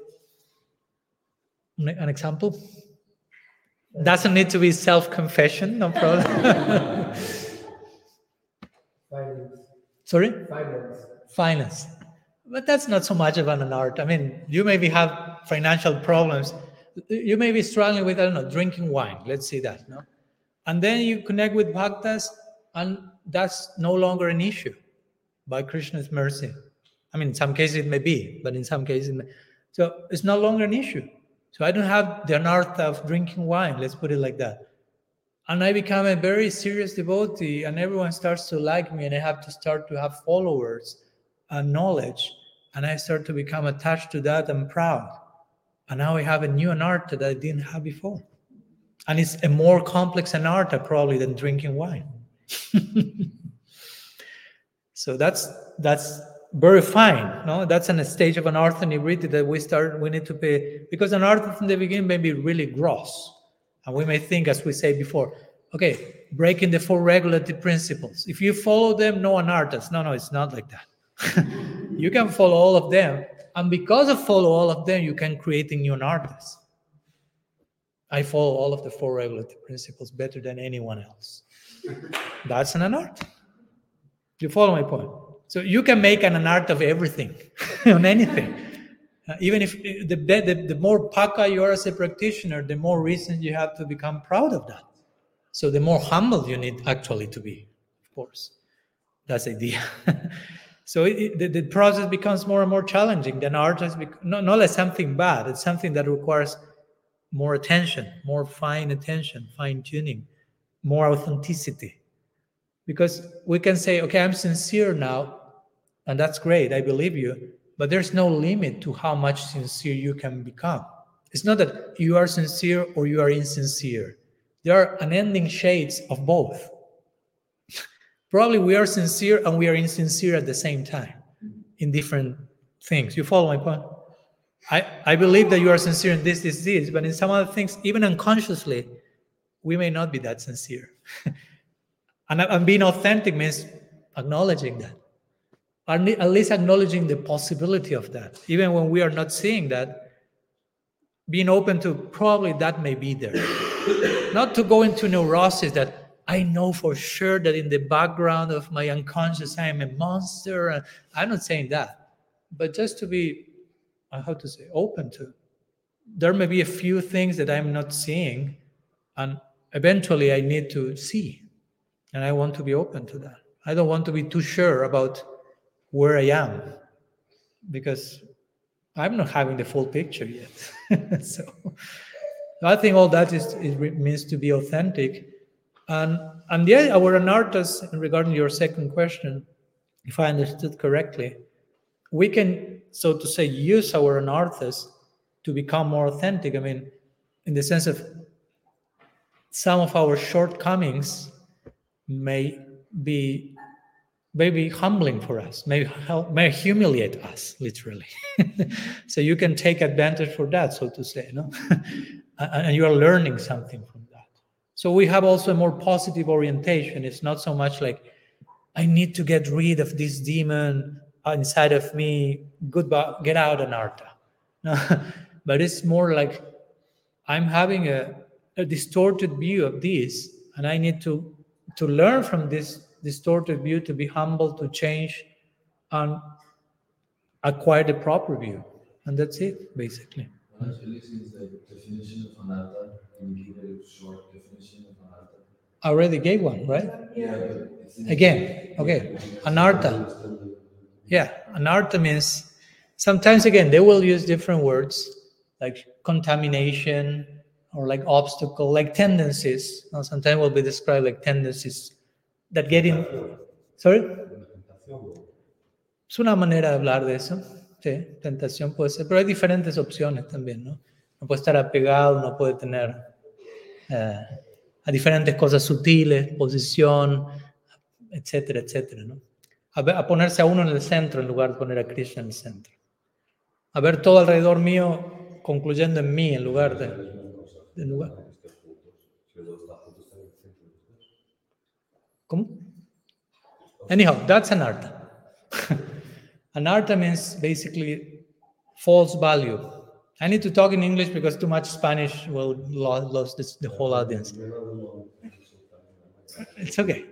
an example? Doesn't need to be self confession, no problem. Finance. Sorry? Finance. Finance. But that's not so much of an art. I mean, you maybe have financial problems. You may be struggling with, I don't know, drinking wine. Let's see that, no? And then you connect with bhaktas, and that's no longer an issue by Krishna's mercy. I mean, in some cases it may be, but in some cases, may. so it's no longer an issue. So I don't have the anartha of drinking wine, let's put it like that. And I become a very serious devotee, and everyone starts to like me, and I have to start to have followers and knowledge. And I start to become attached to that and proud. And now I have a new anartha that I didn't have before. And it's a more complex anartha uh, probably than drinking wine. so that's that's very fine. No, that's an stage of anartha nivriti that we start. We need to pay because anartha from the beginning may be really gross, and we may think, as we say before, okay, breaking the four regulative principles. If you follow them, no an artist. No, no, it's not like that. you can follow all of them, and because of follow all of them, you can create a new artist. I follow all of the four regulative principles better than anyone else. That's an anartha. You follow my point? So you can make an art of everything, on anything. Uh, even if uh, the, the, the more paka you are as a practitioner, the more reason you have to become proud of that. So the more humble you need actually to be, of course. That's the idea. so it, it, the, the, process becomes more and more challenging. Then art has become not, not something bad, it's something that requires more attention, more fine attention, fine tuning, more authenticity because we can say okay i'm sincere now and that's great i believe you. But there's no limit to how much sincere you can become. It's not that you are sincere or you are insincere. There are unending shades of both. Probably we are sincere and we are insincere at the same time in different things. You follow my point? I i believe that you are sincere in this this this but in some other things even unconsciously we may not be that sincere. And, and being authentic means acknowledging that, at least acknowledging the possibility of that. Even when we are not seeing that, being open to probably that may be there. not to go into neurosis that I know for sure that in the background of my unconscious I am a monster. I'm not saying that, but just to be, uh, how to say, open to. There may be a few things that I'm not seeing, and eventually I need to see. And I want to be open to that. I don't want to be too sure about where I am because I'm not having the full picture yet. so I think all that is, is means to be authentic. And and yeah, our anarthas, regarding your second question, if I understood correctly, we can, so to say, use our anarthas to become more authentic. I mean, in the sense of some of our shortcomings may be maybe humbling for us, may help, may humiliate us, literally. so you can take advantage for that, so to say, no? and you are learning something from that. So we have also a more positive orientation. It's not so much like I need to get rid of this demon inside of me. Goodbye, get out, Anartha. No, but it's more like I'm having a, a distorted view of this, and I need to to learn from this distorted view, to be humble, to change, and acquire the proper view. And that's it, basically. Actually, the definition of anartha, can you give a short definition of anartha? I already gave one, right? Yeah. but it's in- Again, okay. Anartha. Yeah, anartha means sometimes again they will use different words like contamination or like obstacle, like tendencies. Sometimes will be described like tendencies that get in. Sorry, es una manera de hablar de eso. Sí, tentación puede ser, pero hay diferentes opciones también, ¿no? No puede estar apegado, no puede tener eh, a diferentes cosas sutiles, posición, etcétera, etcétera, ¿no? A, a ponerse a uno en el centro en lugar de poner a Krishna en el centro. A ver todo alrededor mío concluyendo en mí en lugar de... en lugar- ¿Cómo? Anyhow, that's anartha. anartha means basically false value. I need to talk in English because too much Spanish will lose this, the whole audience. It's okay.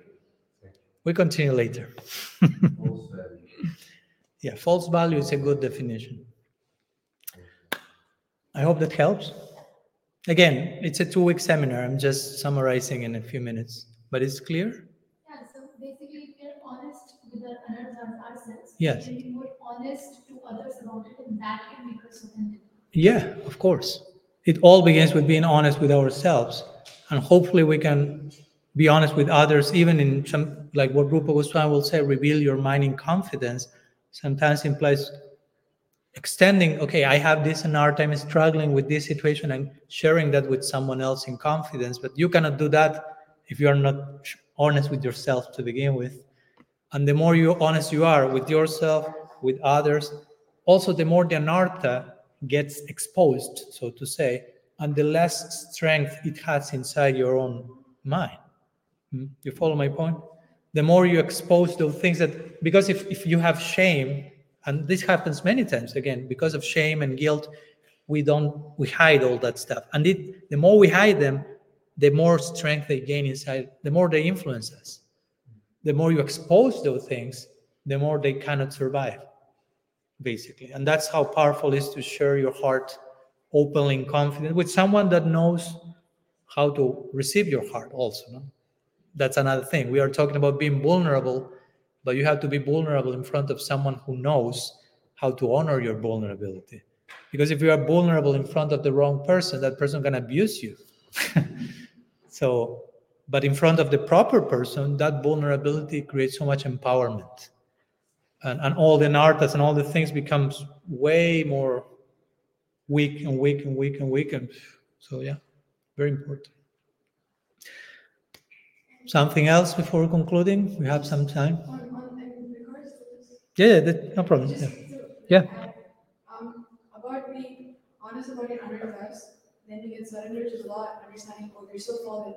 We continue later. yeah, false value is a good definition. I hope that helps. Again, it's a two week seminar. I'm just summarizing in a few minutes, but it's clear? Yeah, so basically, if we're honest with our others ourselves, Yes. be more honest to others about it, and that can make us authentic. Yeah, of course. It all begins with being honest with ourselves. And hopefully we can be honest with others, even in some, like what Rupa Goswami will say, reveal your mind in confidence. Sometimes implies extending, okay, I have this and our time is struggling with this situation and sharing that with someone else in confidence. But you cannot do that if you are not honest with yourself to begin with. And the more you honest you are with yourself, with others, also the more the anartha gets exposed, so to say, and the less strength it has inside your own mind. Hmm? You follow my point? The more you expose those things that, because if, if you have shame, and this happens many times again, because of shame and guilt, we don't, we hide all that stuff. And it, the more we hide them, the more strength they gain inside, the more they influence us. The more you expose those things, the more they cannot survive basically. And that's how powerful is to share your heart openly and confident with someone that knows how to receive your heart also. No? That's another thing. We are talking about being vulnerable, but you have to be vulnerable in front of someone who knows how to honor your vulnerability. Because if you are vulnerable in front of the wrong person, that person can abuse you. so, but in front of the proper person, that vulnerability creates so much empowerment and, and all the nartas and all the things becomes way more weak and weak and weak and weak and so yeah very important something else before concluding we have some time On, on, in regards to this, yeah, yeah that, no problem just yeah. Yeah. Um, about being honest about your lives, then you can surrender to the law and understanding, oh, you're so fallen.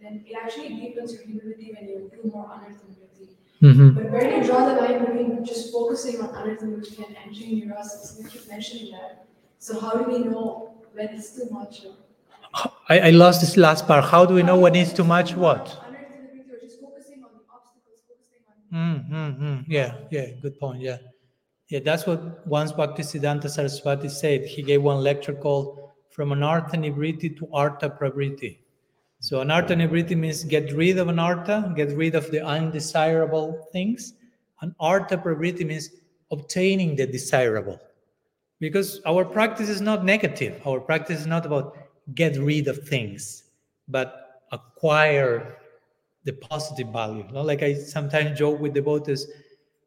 Then it actually deepens your humility when you do more unearthability. Mhm. But where do you draw the line between just focusing on unearthability and entering your essence? You keep mentioning that. So how do we know when it's too much? I, I lost this last part how do we know when it's too much what just focusing on the obstacles, focusing mm, mm, mm. yeah yeah good point yeah yeah that's what once bhaktisiddhanta saraswati said he gave one lecture called from anartha nivritti to artha pravritti So anartha nivritti means get rid of anartha, get rid of the undesirable things. And artha pravritti means obtaining the desirable. Because our practice is not negative. Our practice is not about get rid of things, but acquire the positive value. You know, Like I sometimes joke with devotees,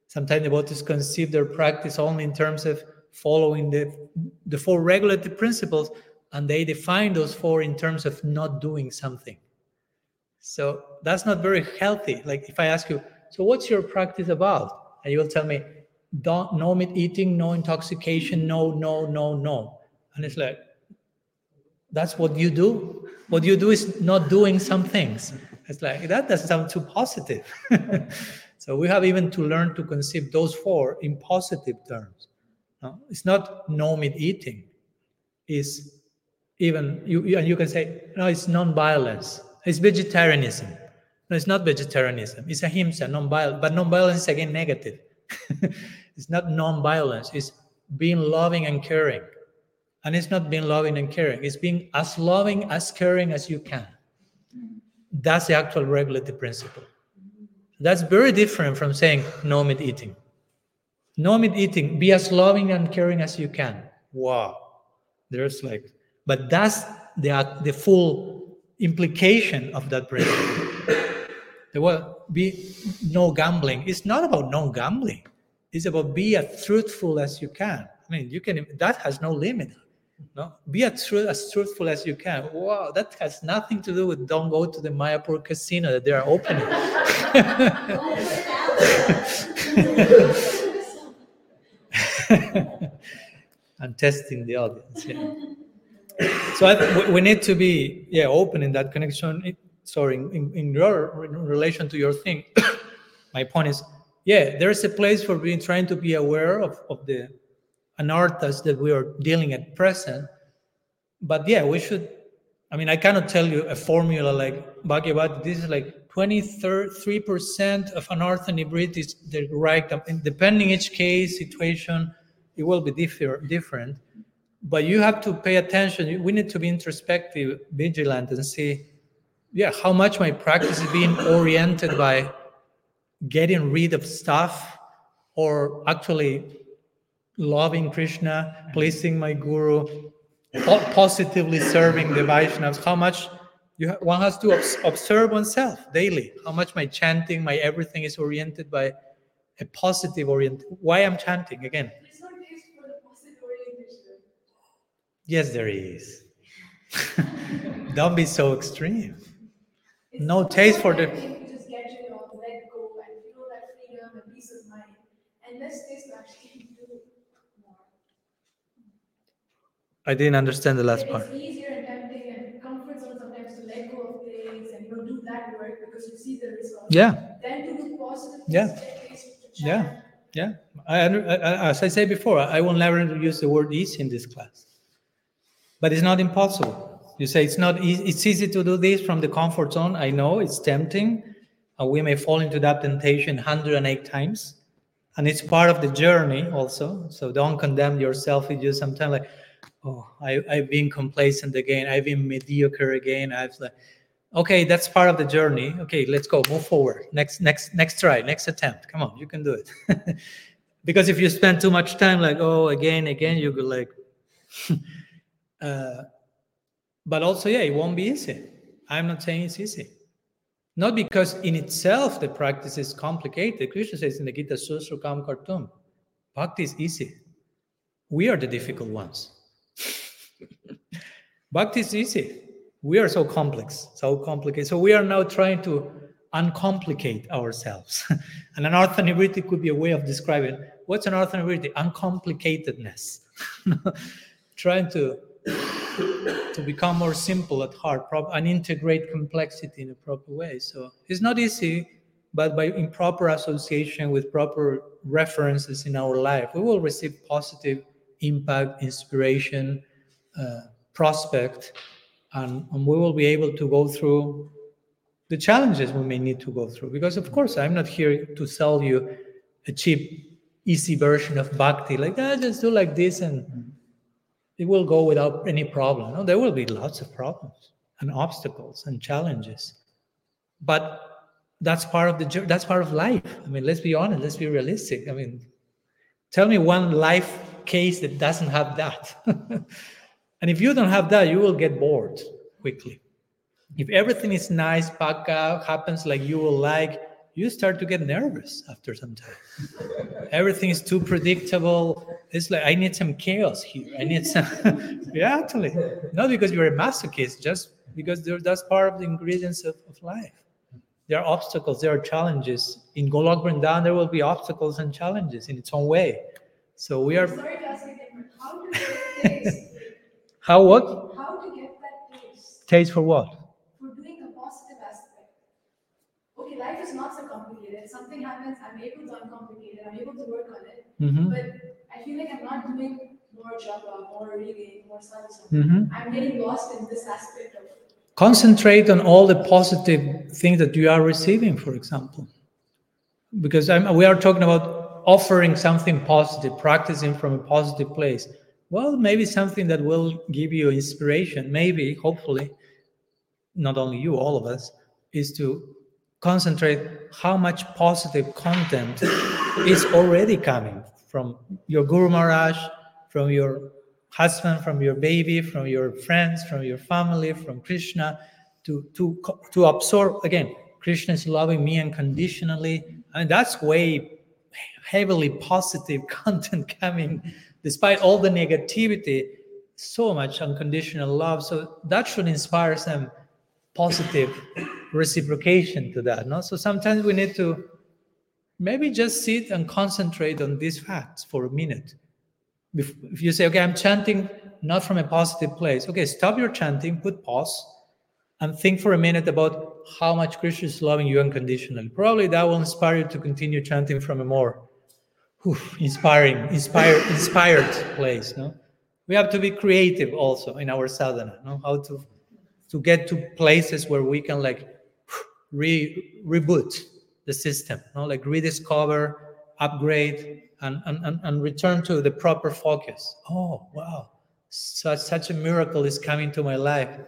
sometimes devotees conceive their practice only in terms of following the, the four regulative principles, and they define those four in terms of not doing something. So that's not very healthy. Like if I ask you, so what's your practice about? And you will tell me, don't no meat eating, no intoxication, no, no, no, no. And it's like, that's what you do. What you do is not doing some things. It's like that doesn't sound too positive. so we have even to learn to conceive those four in positive terms. No, it's not no meat eating. It's even you, you and you can say no, it's non-violence. It's vegetarianism. No, it's not vegetarianism. It's ahimsa, non-violence. But non-violence is again negative. it's not non-violence. It's being loving and caring. And it's not being loving and caring, it's being as loving as caring as you can. That's the actual regulative principle. That's very different from saying no meat eating. No meat eating, be as loving and caring as you can. Wow. There's like, but that's the, the full implication of that principle. There will be no gambling. It's not about no gambling. It's about be as truthful as you can. I mean, you can that has no limit. No, be as, as truthful as you can. Wow, that has nothing to do with don't go to the Mayapur casino that they are opening. I'm testing the audience. Yeah. So I, we need to be yeah open in that connection. Sorry, in, in your in relation to your thing, my point is yeah, there's a place for being trying to be aware of, of the anarthas that we are dealing at present. But yeah, we should. I mean, I cannot tell you a formula like Bhagavad. This is like 23% of anartha and is the right. Depending each case, situation, it will be differ, different. But you have to pay attention. We need to be introspective, vigilant, and see, yeah, how much my practice is being oriented by getting rid of stuff or actually loving Krishna, pleasing my guru, positively serving the Vaishnavas, how much you ha- one has to obs- observe oneself daily, how much my chanting, my everything is oriented by a positive orient. Why I'm chanting again? Yes, there is. Don't be so extreme. no taste for the I didn't understand the last part. It's easier and tempting and comfort zone sometimes to let go of things and you know do that work because you see the results. Yeah. Then to do positive. Yeah. Yeah. Yeah. I, I, as I said before, I will never use the word easy in this class, but it's not impossible. You say it's not easy. It's easy to do this from the comfort zone. I know it's tempting, and we may fall into that temptation 108 times, and it's part of the journey also. So don't condemn yourself. If you sometimes like oh I, i've been complacent again. I've been mediocre again. I've like okay that's part of the journey. Okay let's go. Move forward. Next next next try. Next attempt. Come on you can do it. Because if you spend too much time like oh again again you go like uh, but also yeah it won't be easy i'm not saying it's easy not because in itself the practice is complicated krishna says in the gita susukham kartum bhakti is easy we are the difficult ones Bhakti is easy. We are so complex, so complicated. So we are now trying to uncomplicate ourselves. and an artha could be a way of describing what's an artha Uncomplicatedness. trying to to become more simple at heart and integrate complexity in a proper way. So it's not easy, but by improper association with proper references in our life, we will receive positive impact, inspiration, uh, prospect, and, and we will be able to go through the challenges we may need to go through. Because, of course, I'm not here to sell you a cheap, easy version of bhakti, like, ah, just do like this and it will go without any problem. No, there will be lots of problems and obstacles and challenges. But that's part of the that's part of life. I mean, let's be honest, let's be realistic. I mean, tell me one life case that doesn't have that. And if you don't have that, you will get bored quickly. If everything is nice, paca, happens like you will like, you start to get nervous after some time. everything is too predictable. It's like, I need some chaos here. I need some. yeah, actually. Not because you're a masochist, just because that's part of the ingredients of, of life. There are obstacles, there are challenges. In Golok Vrindavan, there will be obstacles and challenges in its own way. So we are. Sorry to ask again, how do how what? How to get that taste. Taste for what? For doing a positive aspect. Okay, life is not so complicated. Something happens, I'm able to uncomplicate it, I'm able to work on it. Mm-hmm. But I feel like I'm not doing more japa, more reading, more sadhana. Mm-hmm. I'm getting lost in this aspect of. Concentrate on all the positive things that you are receiving, for example. Because I'm, we are talking about offering something positive, practicing from a positive place Well, maybe something that will give you inspiration, maybe, hopefully, not only you, all of us, is to concentrate how much positive content is already coming from your Guru Maharaj, from your husband, from your baby, from your friends, from your family, from Krishna, to to to absorb again. Krishna is loving me unconditionally, and that's way heavily positive content coming, despite all the negativity. So much unconditional love, so that should inspire some positive reciprocation to that. No, so sometimes we need to maybe just sit and concentrate on these facts for a minute. If, if you say, okay, I'm chanting not from a positive place, okay, stop your chanting, put pause, and think for a minute about how much Krishna is loving you unconditionally. Probably that will inspire you to continue chanting from a more whew, inspiring, inspired, inspired place. No, we have to be creative also in our sadhana. No, how to to get to places where we can like re reboot the system, no, like rediscover, upgrade, and, and, and return to the proper focus. Oh, wow. Such, such a miracle is coming to my life.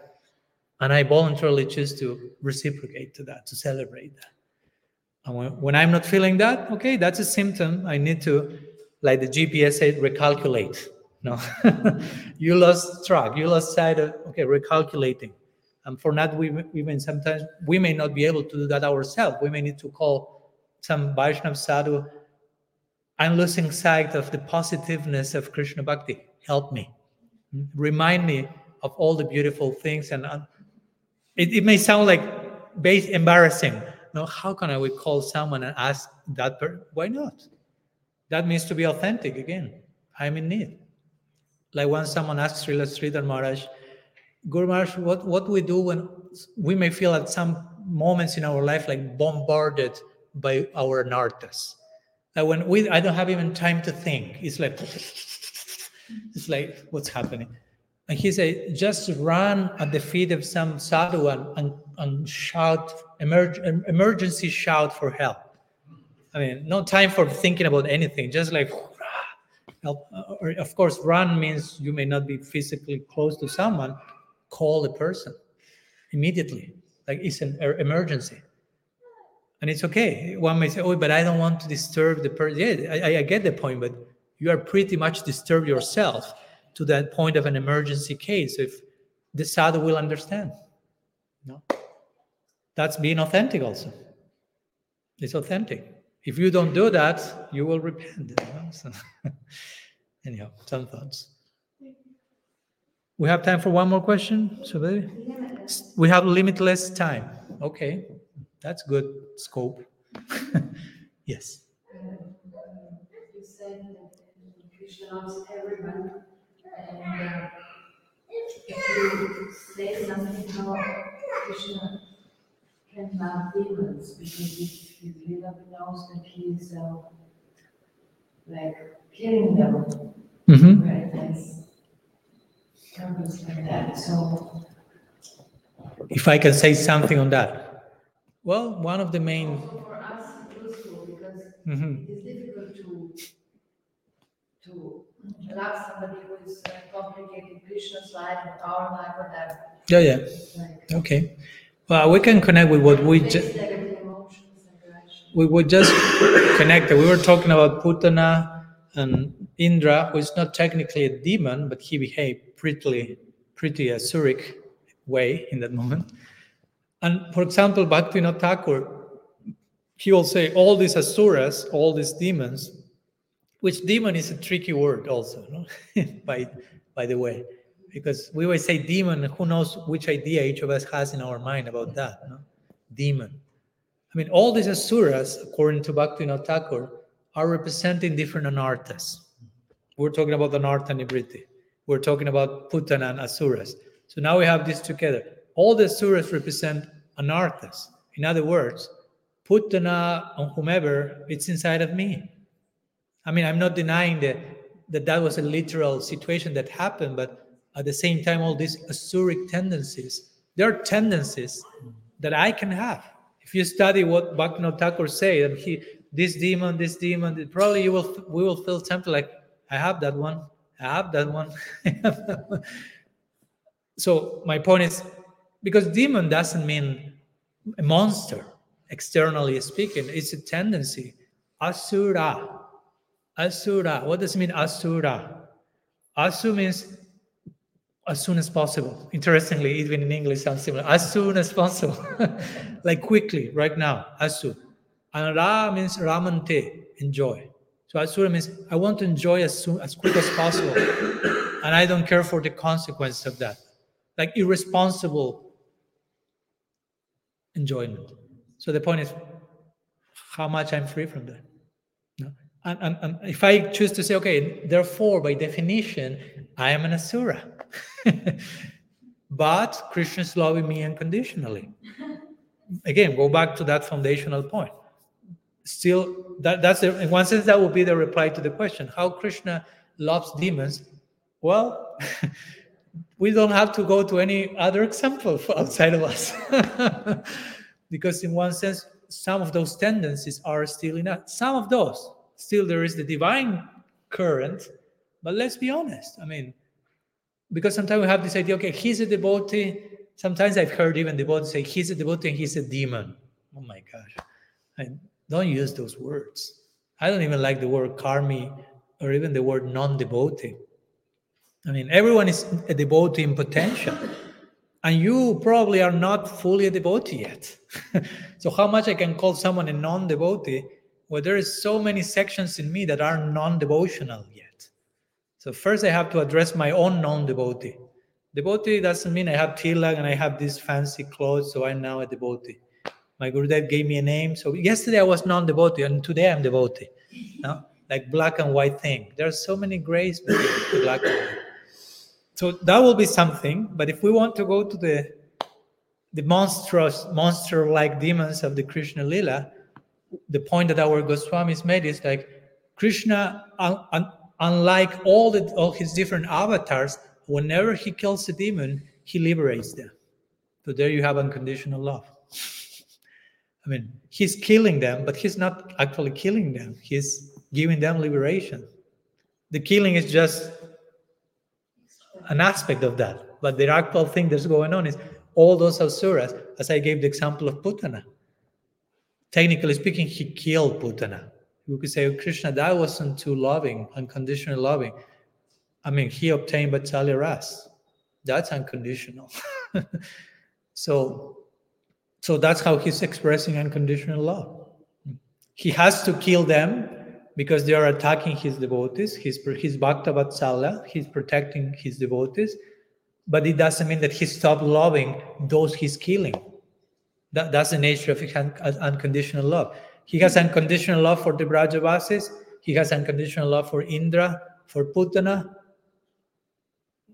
And I voluntarily choose to reciprocate to that, to celebrate that. And when, when I'm not feeling that, okay, that's a symptom. I need to, like the GPS said, recalculate. No, you lost track, you lost sight of, okay, recalculating. And for that, we even sometimes we may not be able to do that ourselves. We may need to call some Vaishnav sadhu I'm losing sight of the positiveness of Krishna Bhakti. Help me. Remind me of all the beautiful things. And it, it may sound like base embarrassing. No, how can I we call someone and ask that person? Why not? That means to be authentic again. I'm in need. Like when someone asks Srila Sridhar Maharaj, Guru Maharaj, what, what we do when we may feel at some moments in our life like bombarded by our nartas like when we, I don't have even time to think. It's like, it's like, what's happening? And he said, just run at the feet of some sadhu and, and, and shout, emerg, emergency shout for help. I mean, no time for thinking about anything, just like, help. Or of course, run means you may not be physically close to someone, call the person immediately. Like it's an er, emergency and it's okay. One may say, "Oh, but I don't want to disturb the person." Yeah, I, I get the point, but you are pretty much disturbed yourself to that point of an emergency case. If the sadhu will understand, no, that's being authentic. Also, it's authentic. If you don't do that, you will repent. You know? so, anyhow, some thoughts. We have time for one more question. So we have limitless time. Okay. That's good scope. yes. you said that Krishna loves everyone, and uh, if you say something how Krishna can love demons, because if, if Lila knows that he is uh, like killing them, mm-hmm. right? That's purpose like that. So, if I can say something on that. Well, one of the main. For us, useful because mm-hmm. it is difficult to to love somebody who is uh, complicated Krishna's life or our life or that. Yeah, yeah. Like, okay. Well, we can connect with what we just. We would just connect. We were talking about Putana and Indra, who is not technically a demon, but he behaved pretty, pretty uh, Asuric way in that moment. And for example, Bhaktivinoda Thakur, he will say all these asuras, all these demons, which demon is a tricky word also, no? by, by the way, because we always say demon, who knows which idea each of us has in our mind about that, no? demon. I mean, all these asuras, according to Bhaktivinoda Thakur, are representing different anarthas. We're talking about anartha nivritti. We're talking about putana and asuras. So now we have this together. All the asuras represent anarthas. In other words, putana on whomever, it's inside of me. I mean, I'm not denying that, that that was a literal situation that happened, but at the same time, all these asuric tendencies, there are tendencies that I can have. If you study what Bhaktivinoda Thakur say, and he, this demon, this demon, probably you will we will feel something like, I have that one, I have that one. so my point is because demon doesn't mean a monster, externally speaking, it's a tendency. Asura. Asura. What does it mean, Asura? Asu means as soon as possible. Interestingly, even in English sounds similar. As soon as possible. like quickly, right now. Asu. And Ra means Ramante, enjoy. So Asura means I want to enjoy as soon as quick as possible. and I don't care for the consequence of that. Like irresponsible enjoyment. So the point is how much I'm free from that. No? And, and, and if I choose to say, okay, therefore, by definition, I am an Asura. but Krishna is loving me unconditionally. Again, go back to that foundational point. Still, that, that's the, in one sense, that would be the reply to the question how Krishna loves demons. Well, we don't have to go to any other example outside of us. because, in one sense, some of those tendencies are still in us. Some of those, still, there is the divine current. But let's be honest. I mean, because sometimes we have this idea okay, he's a devotee. Sometimes I've heard even devotees say he's a devotee and he's a demon. Oh my gosh. I don't use those words. I don't even like the word karmi or even the word non devotee. I mean, everyone is a devotee in potential. And you probably are not fully a devotee yet. so, how much I can call someone a non devotee where there is so many sections in me that are non devotional yet? So, first I have to address my own non devotee. Devotee doesn't mean I have tilak and I have these fancy clothes, so I'm now a devotee. My Gurudev gave me a name. So, yesterday I was non devotee, and today I'm devotee. No? Like black and white thing. There are so many grays between black and white so that will be something but if we want to go to the the monstrous monster like demons of the krishna lila the point that our goswamis made is like krishna un, un, unlike all the all his different avatars whenever he kills a demon he liberates them so there you have unconditional love i mean he's killing them but he's not actually killing them he's giving them liberation the killing is just an aspect of that. But the actual thing that's going on is all those asuras, as I gave the example of Putana. Technically speaking, he killed Putana. You could say, oh, Krishna, that wasn't too loving, unconditional loving. I mean, he obtained Vatsalya Ras. That's unconditional. so, so that's how he's expressing unconditional love. He has to kill them because they are attacking his devotees. He's, he's Bhakta Vatsala, he's protecting his devotees, but it doesn't mean that he stopped loving those he's killing. That, that's the nature of his unconditional love. He has unconditional love for the Brajavasis, he has unconditional love for Indra, for Putana,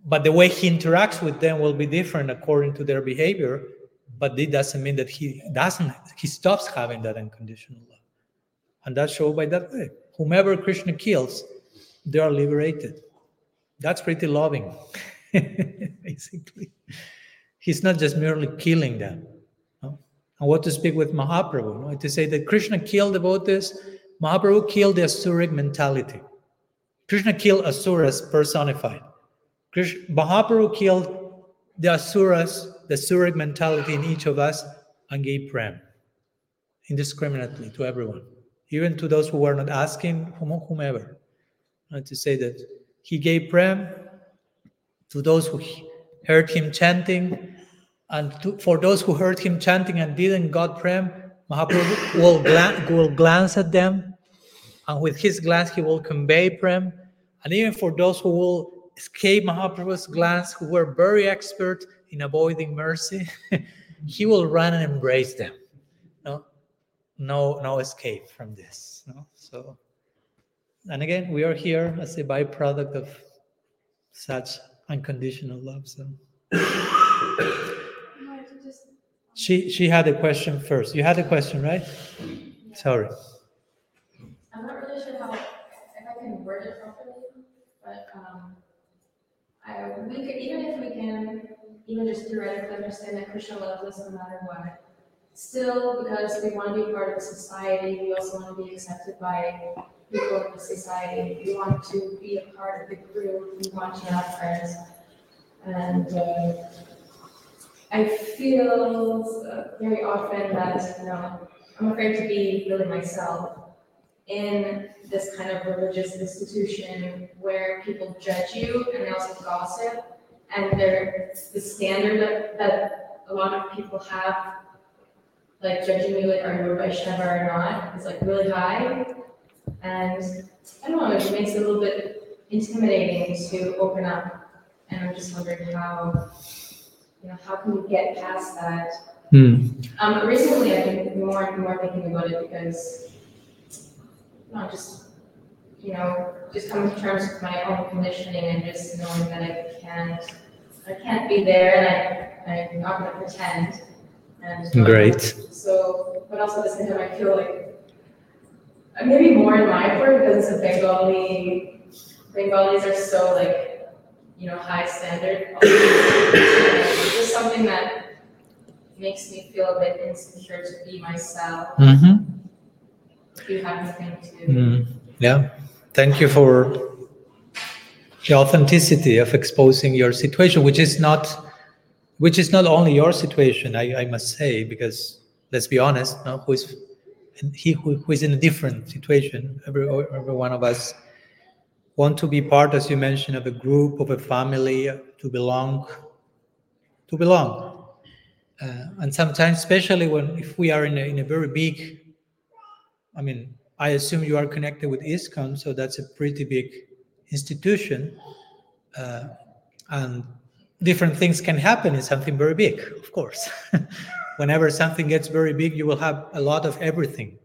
but the way he interacts with them will be different according to their behavior but it doesn't mean that he doesn't he stops having that unconditional love and that's shown by that way whomever Krishna kills, they are liberated. That's pretty loving, basically. He's not just merely killing them. No? And what to speak with Mahaprabhu? No? To say that Krishna killed devotees, Mahaprabhu killed the Asuric mentality. Krishna killed Asuras personified. Krishna, Mahaprabhu killed the Asuras, the Asuric mentality in each of us, and gave prem indiscriminately to everyone even to those who were not asking, whomever. And to say that he gave prem to those who heard him chanting, and to, for those who heard him chanting and didn't got prem, Mahaprabhu will, gla- will glance at them, and with his glance he will convey prem. And even for those who will escape Mahaprabhu's glance, who were very expert in avoiding mercy, he will run and embrace them. No no no escape from this no? so and again we are here as a byproduct of such unconditional love so. She she had a question first. You had a question right? Sorry. I'm not really sure how if i can word it properly but um I, even if we even just theoretically understand that krishna loves us no matter what still, because we want to be part of society, we also want to be accepted by people in the society. We want to be a part of the group. We want to have friends. And uh, I feel uh, very often that you know I'm afraid to be really myself in this kind of religious institution where people judge you and they also gossip and the standard that, that a lot of people have like judging me like are you a Vaishnava or not is like really high. And I don't know it makes it a little bit intimidating to open up. And I'm just wondering how you know how can we get past that? Hmm. um, recently, I've been more and more thinking about it because, not just, you know, just coming to terms with my own conditioning and just knowing that I can't, I can't be there and I, I'm not gonna pretend. And Great. So, but also at the same time, I feel like uh, maybe more in my part because it's a Bengali. Bengalis are so like, you know, high standard. It's just something that makes me feel a bit insecure to be myself. Mm-hmm. You have anything to? Mm. Yeah. Thank you for the authenticity of exposing your situation, which is not which is not only your situation, I, I must say, because let's be honest, no, who is he who, who is in a different situation. Every every one of us want to be part, as you mentioned, of a group, of a family, to belong, to belong. Uh, and sometimes, especially when if we are in a, in a very big, I mean, I assume you are connected with ISKCON, so that's a pretty big institution, uh, and different things can happen in something very big, of course. Whenever something gets very big, you will have a lot of everything.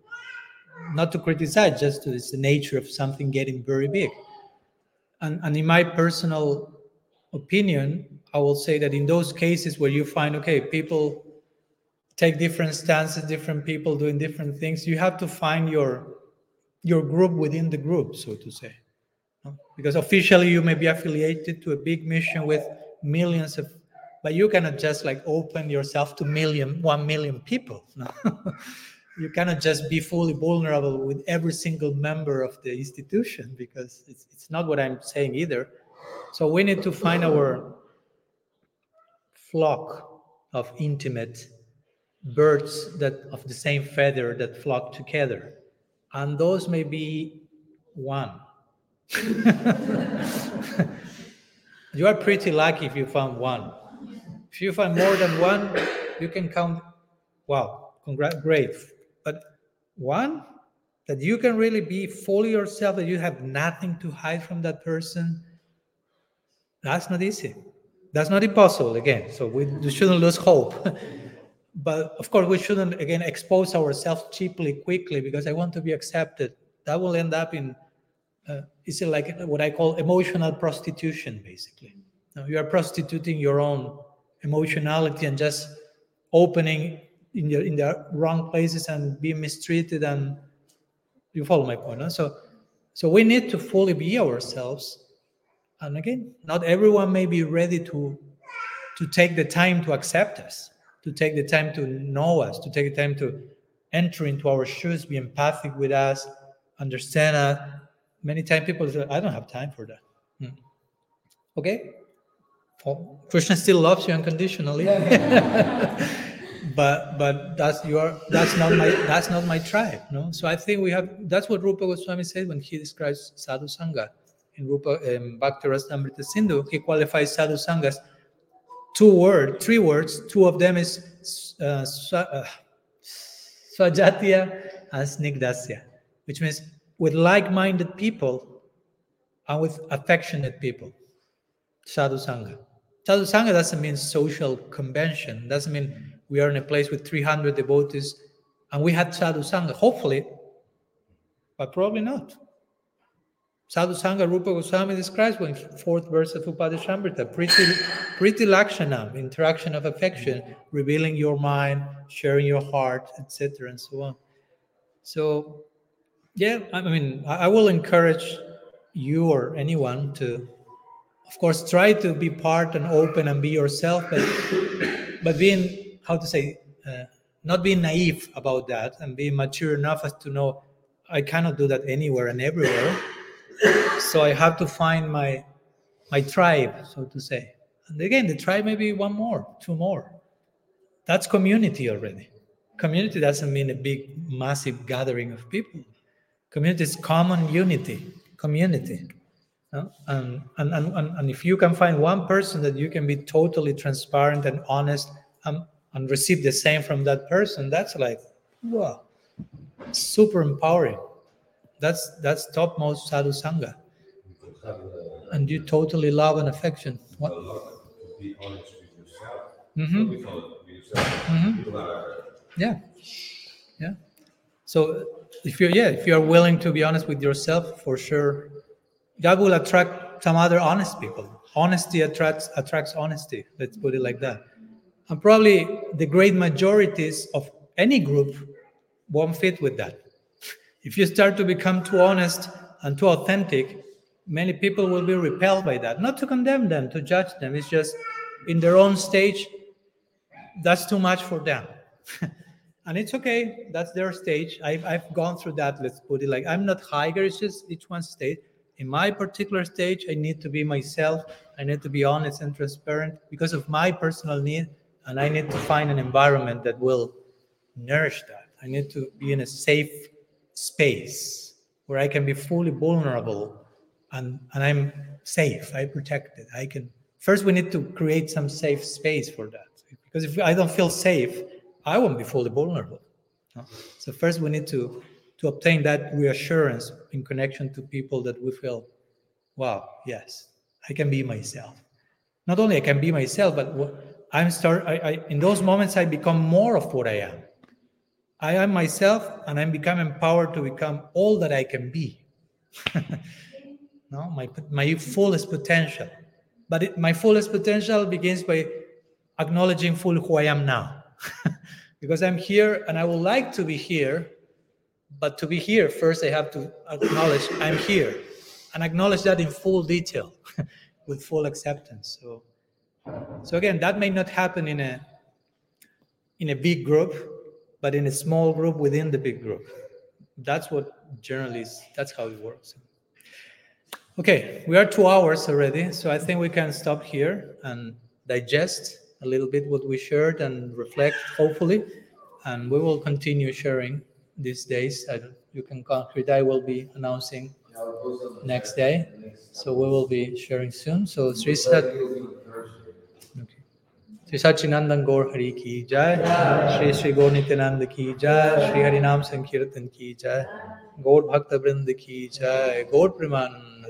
Not to criticize, just to, it's the nature of something getting very big. And, and in my personal opinion, I will say that in those cases where you find, okay, people take different stances, different people doing different things, you have to find your your group within the group, so to say. Because officially you may be affiliated to a big mission with millions of but you cannot just like open yourself to million one million people no? you cannot just be fully vulnerable with every single member of the institution because it's, it's not what i'm saying either so we need to find our flock of intimate birds that of the same feather that flock together and those may be one. You are pretty lucky if you found one. If you find more than one you can count wow congrats great. But one that you can really be fully yourself that you have nothing to hide from that person that's not easy. That's not impossible again. So we, we shouldn't lose hope but of course we shouldn't again expose ourselves cheaply quickly because i want to be accepted. That will end up in uh, is it like what i call emotional prostitution basically. Now, you are prostituting your own emotionality and just opening in the in the wrong places and being mistreated and you follow my point huh? so so we need to fully be ourselves. And again not everyone may be ready to to take the time to accept us to take the time to know us to take the time to enter into our shoes be empathic with us understand us. Many times people say i don't have time for that. Hmm. okay? Well, krishna still loves you unconditionally. But but that's your that's not my that's not my tribe no? So i think we have that's what rupa goswami said when he describes sadhu sangha. In rupa um, bhakti sindhu he qualifies sadhu sanghas two words three words two of them is uh, swa- uh, and snigdasya which means with like-minded people and with affectionate people. Sadhu sangha. Sadhu sangha doesn't mean social convention. Doesn't mean we are in a place with 300 devotees and we had sadhu sangha. Hopefully but probably not sadhu sangha rupa goswami describes in fourth verse of upadeshamrita pretty priti lakshanam interaction of affection revealing your mind sharing your heart etc and so on so yeah i mean i I will encourage you or anyone to of course try to be part and open and be yourself but but being how to say uh, not being naive about that and being mature enough as to know I cannot do that anywhere and everywhere. So I have to find my my tribe, so to say. And again, the tribe may be one more, two more. That's community already. Community doesn't mean a big, massive gathering of people. Community is common unity, community. no? And, and, and, and and if you can find one person that you can be totally transparent and honest and, and receive the same from that person, that's like, wow, super empowering. That's that's topmost sadhu sangha. And you totally love and affection. What? Mhm. Yourself. Mhm. Yeah, yeah. So if you're yeah, if you are willing to be honest with yourself, for sure, God will attract some other honest people. Honesty attracts attracts honesty. Let's put it like that. And probably the great majorities of any group won't fit with that. If you start to become too honest and too authentic, many people will be repelled by that. Not to condemn them, to judge them. It's just in their own stage, that's too much for them. and it's okay. That's their stage. I've, I've gone through that. Let's put it like I'm not higher. It's just each one stage. In my particular stage, I need to be myself. I need to be honest and transparent because of my personal need. And I need to find an environment that will nourish that. I need to be in a safe space where I can be fully vulnerable and, and I'm safe. I protected. I can first we need to create some safe space for that. Because if I don't feel safe, I won't be fully vulnerable. So first we need to to obtain that reassurance in connection to people that we feel, wow, yes, I can be myself. Not only I can be myself, but I'm start. I, I in those moments I become more of what I am. I am myself, and I'm become empowered to become all that I can be. no, my my fullest potential. But it, my fullest potential begins by acknowledging fully who I am now, because I'm here and I would like to be here. But to be here, first I have to acknowledge I'm here, and acknowledge that in full detail, with full acceptance. So, so again, that may not happen in a in a big group, but in a small group within the big group. That's what generally is, that's how it works. Okay, we are two hours already, so I think we can stop here and digest a little bit what we shared and reflect, hopefully, and we will continue sharing these days. I you can concrete, I will be announcing next day, so we will be sharing soon. So Sri Shri Sachinandan गौर हरि की जय। श्री श्री गौर नित्यानंद की जय। श्री हरि नाम संकीर्तन की जय। गौर भक्त वृंद की जय। गौर प्रमानंद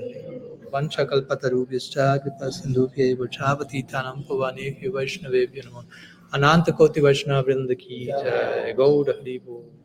वैष्णवे अनंत कोटि वैष्णव वृंद की जय। गौर हरि बोल।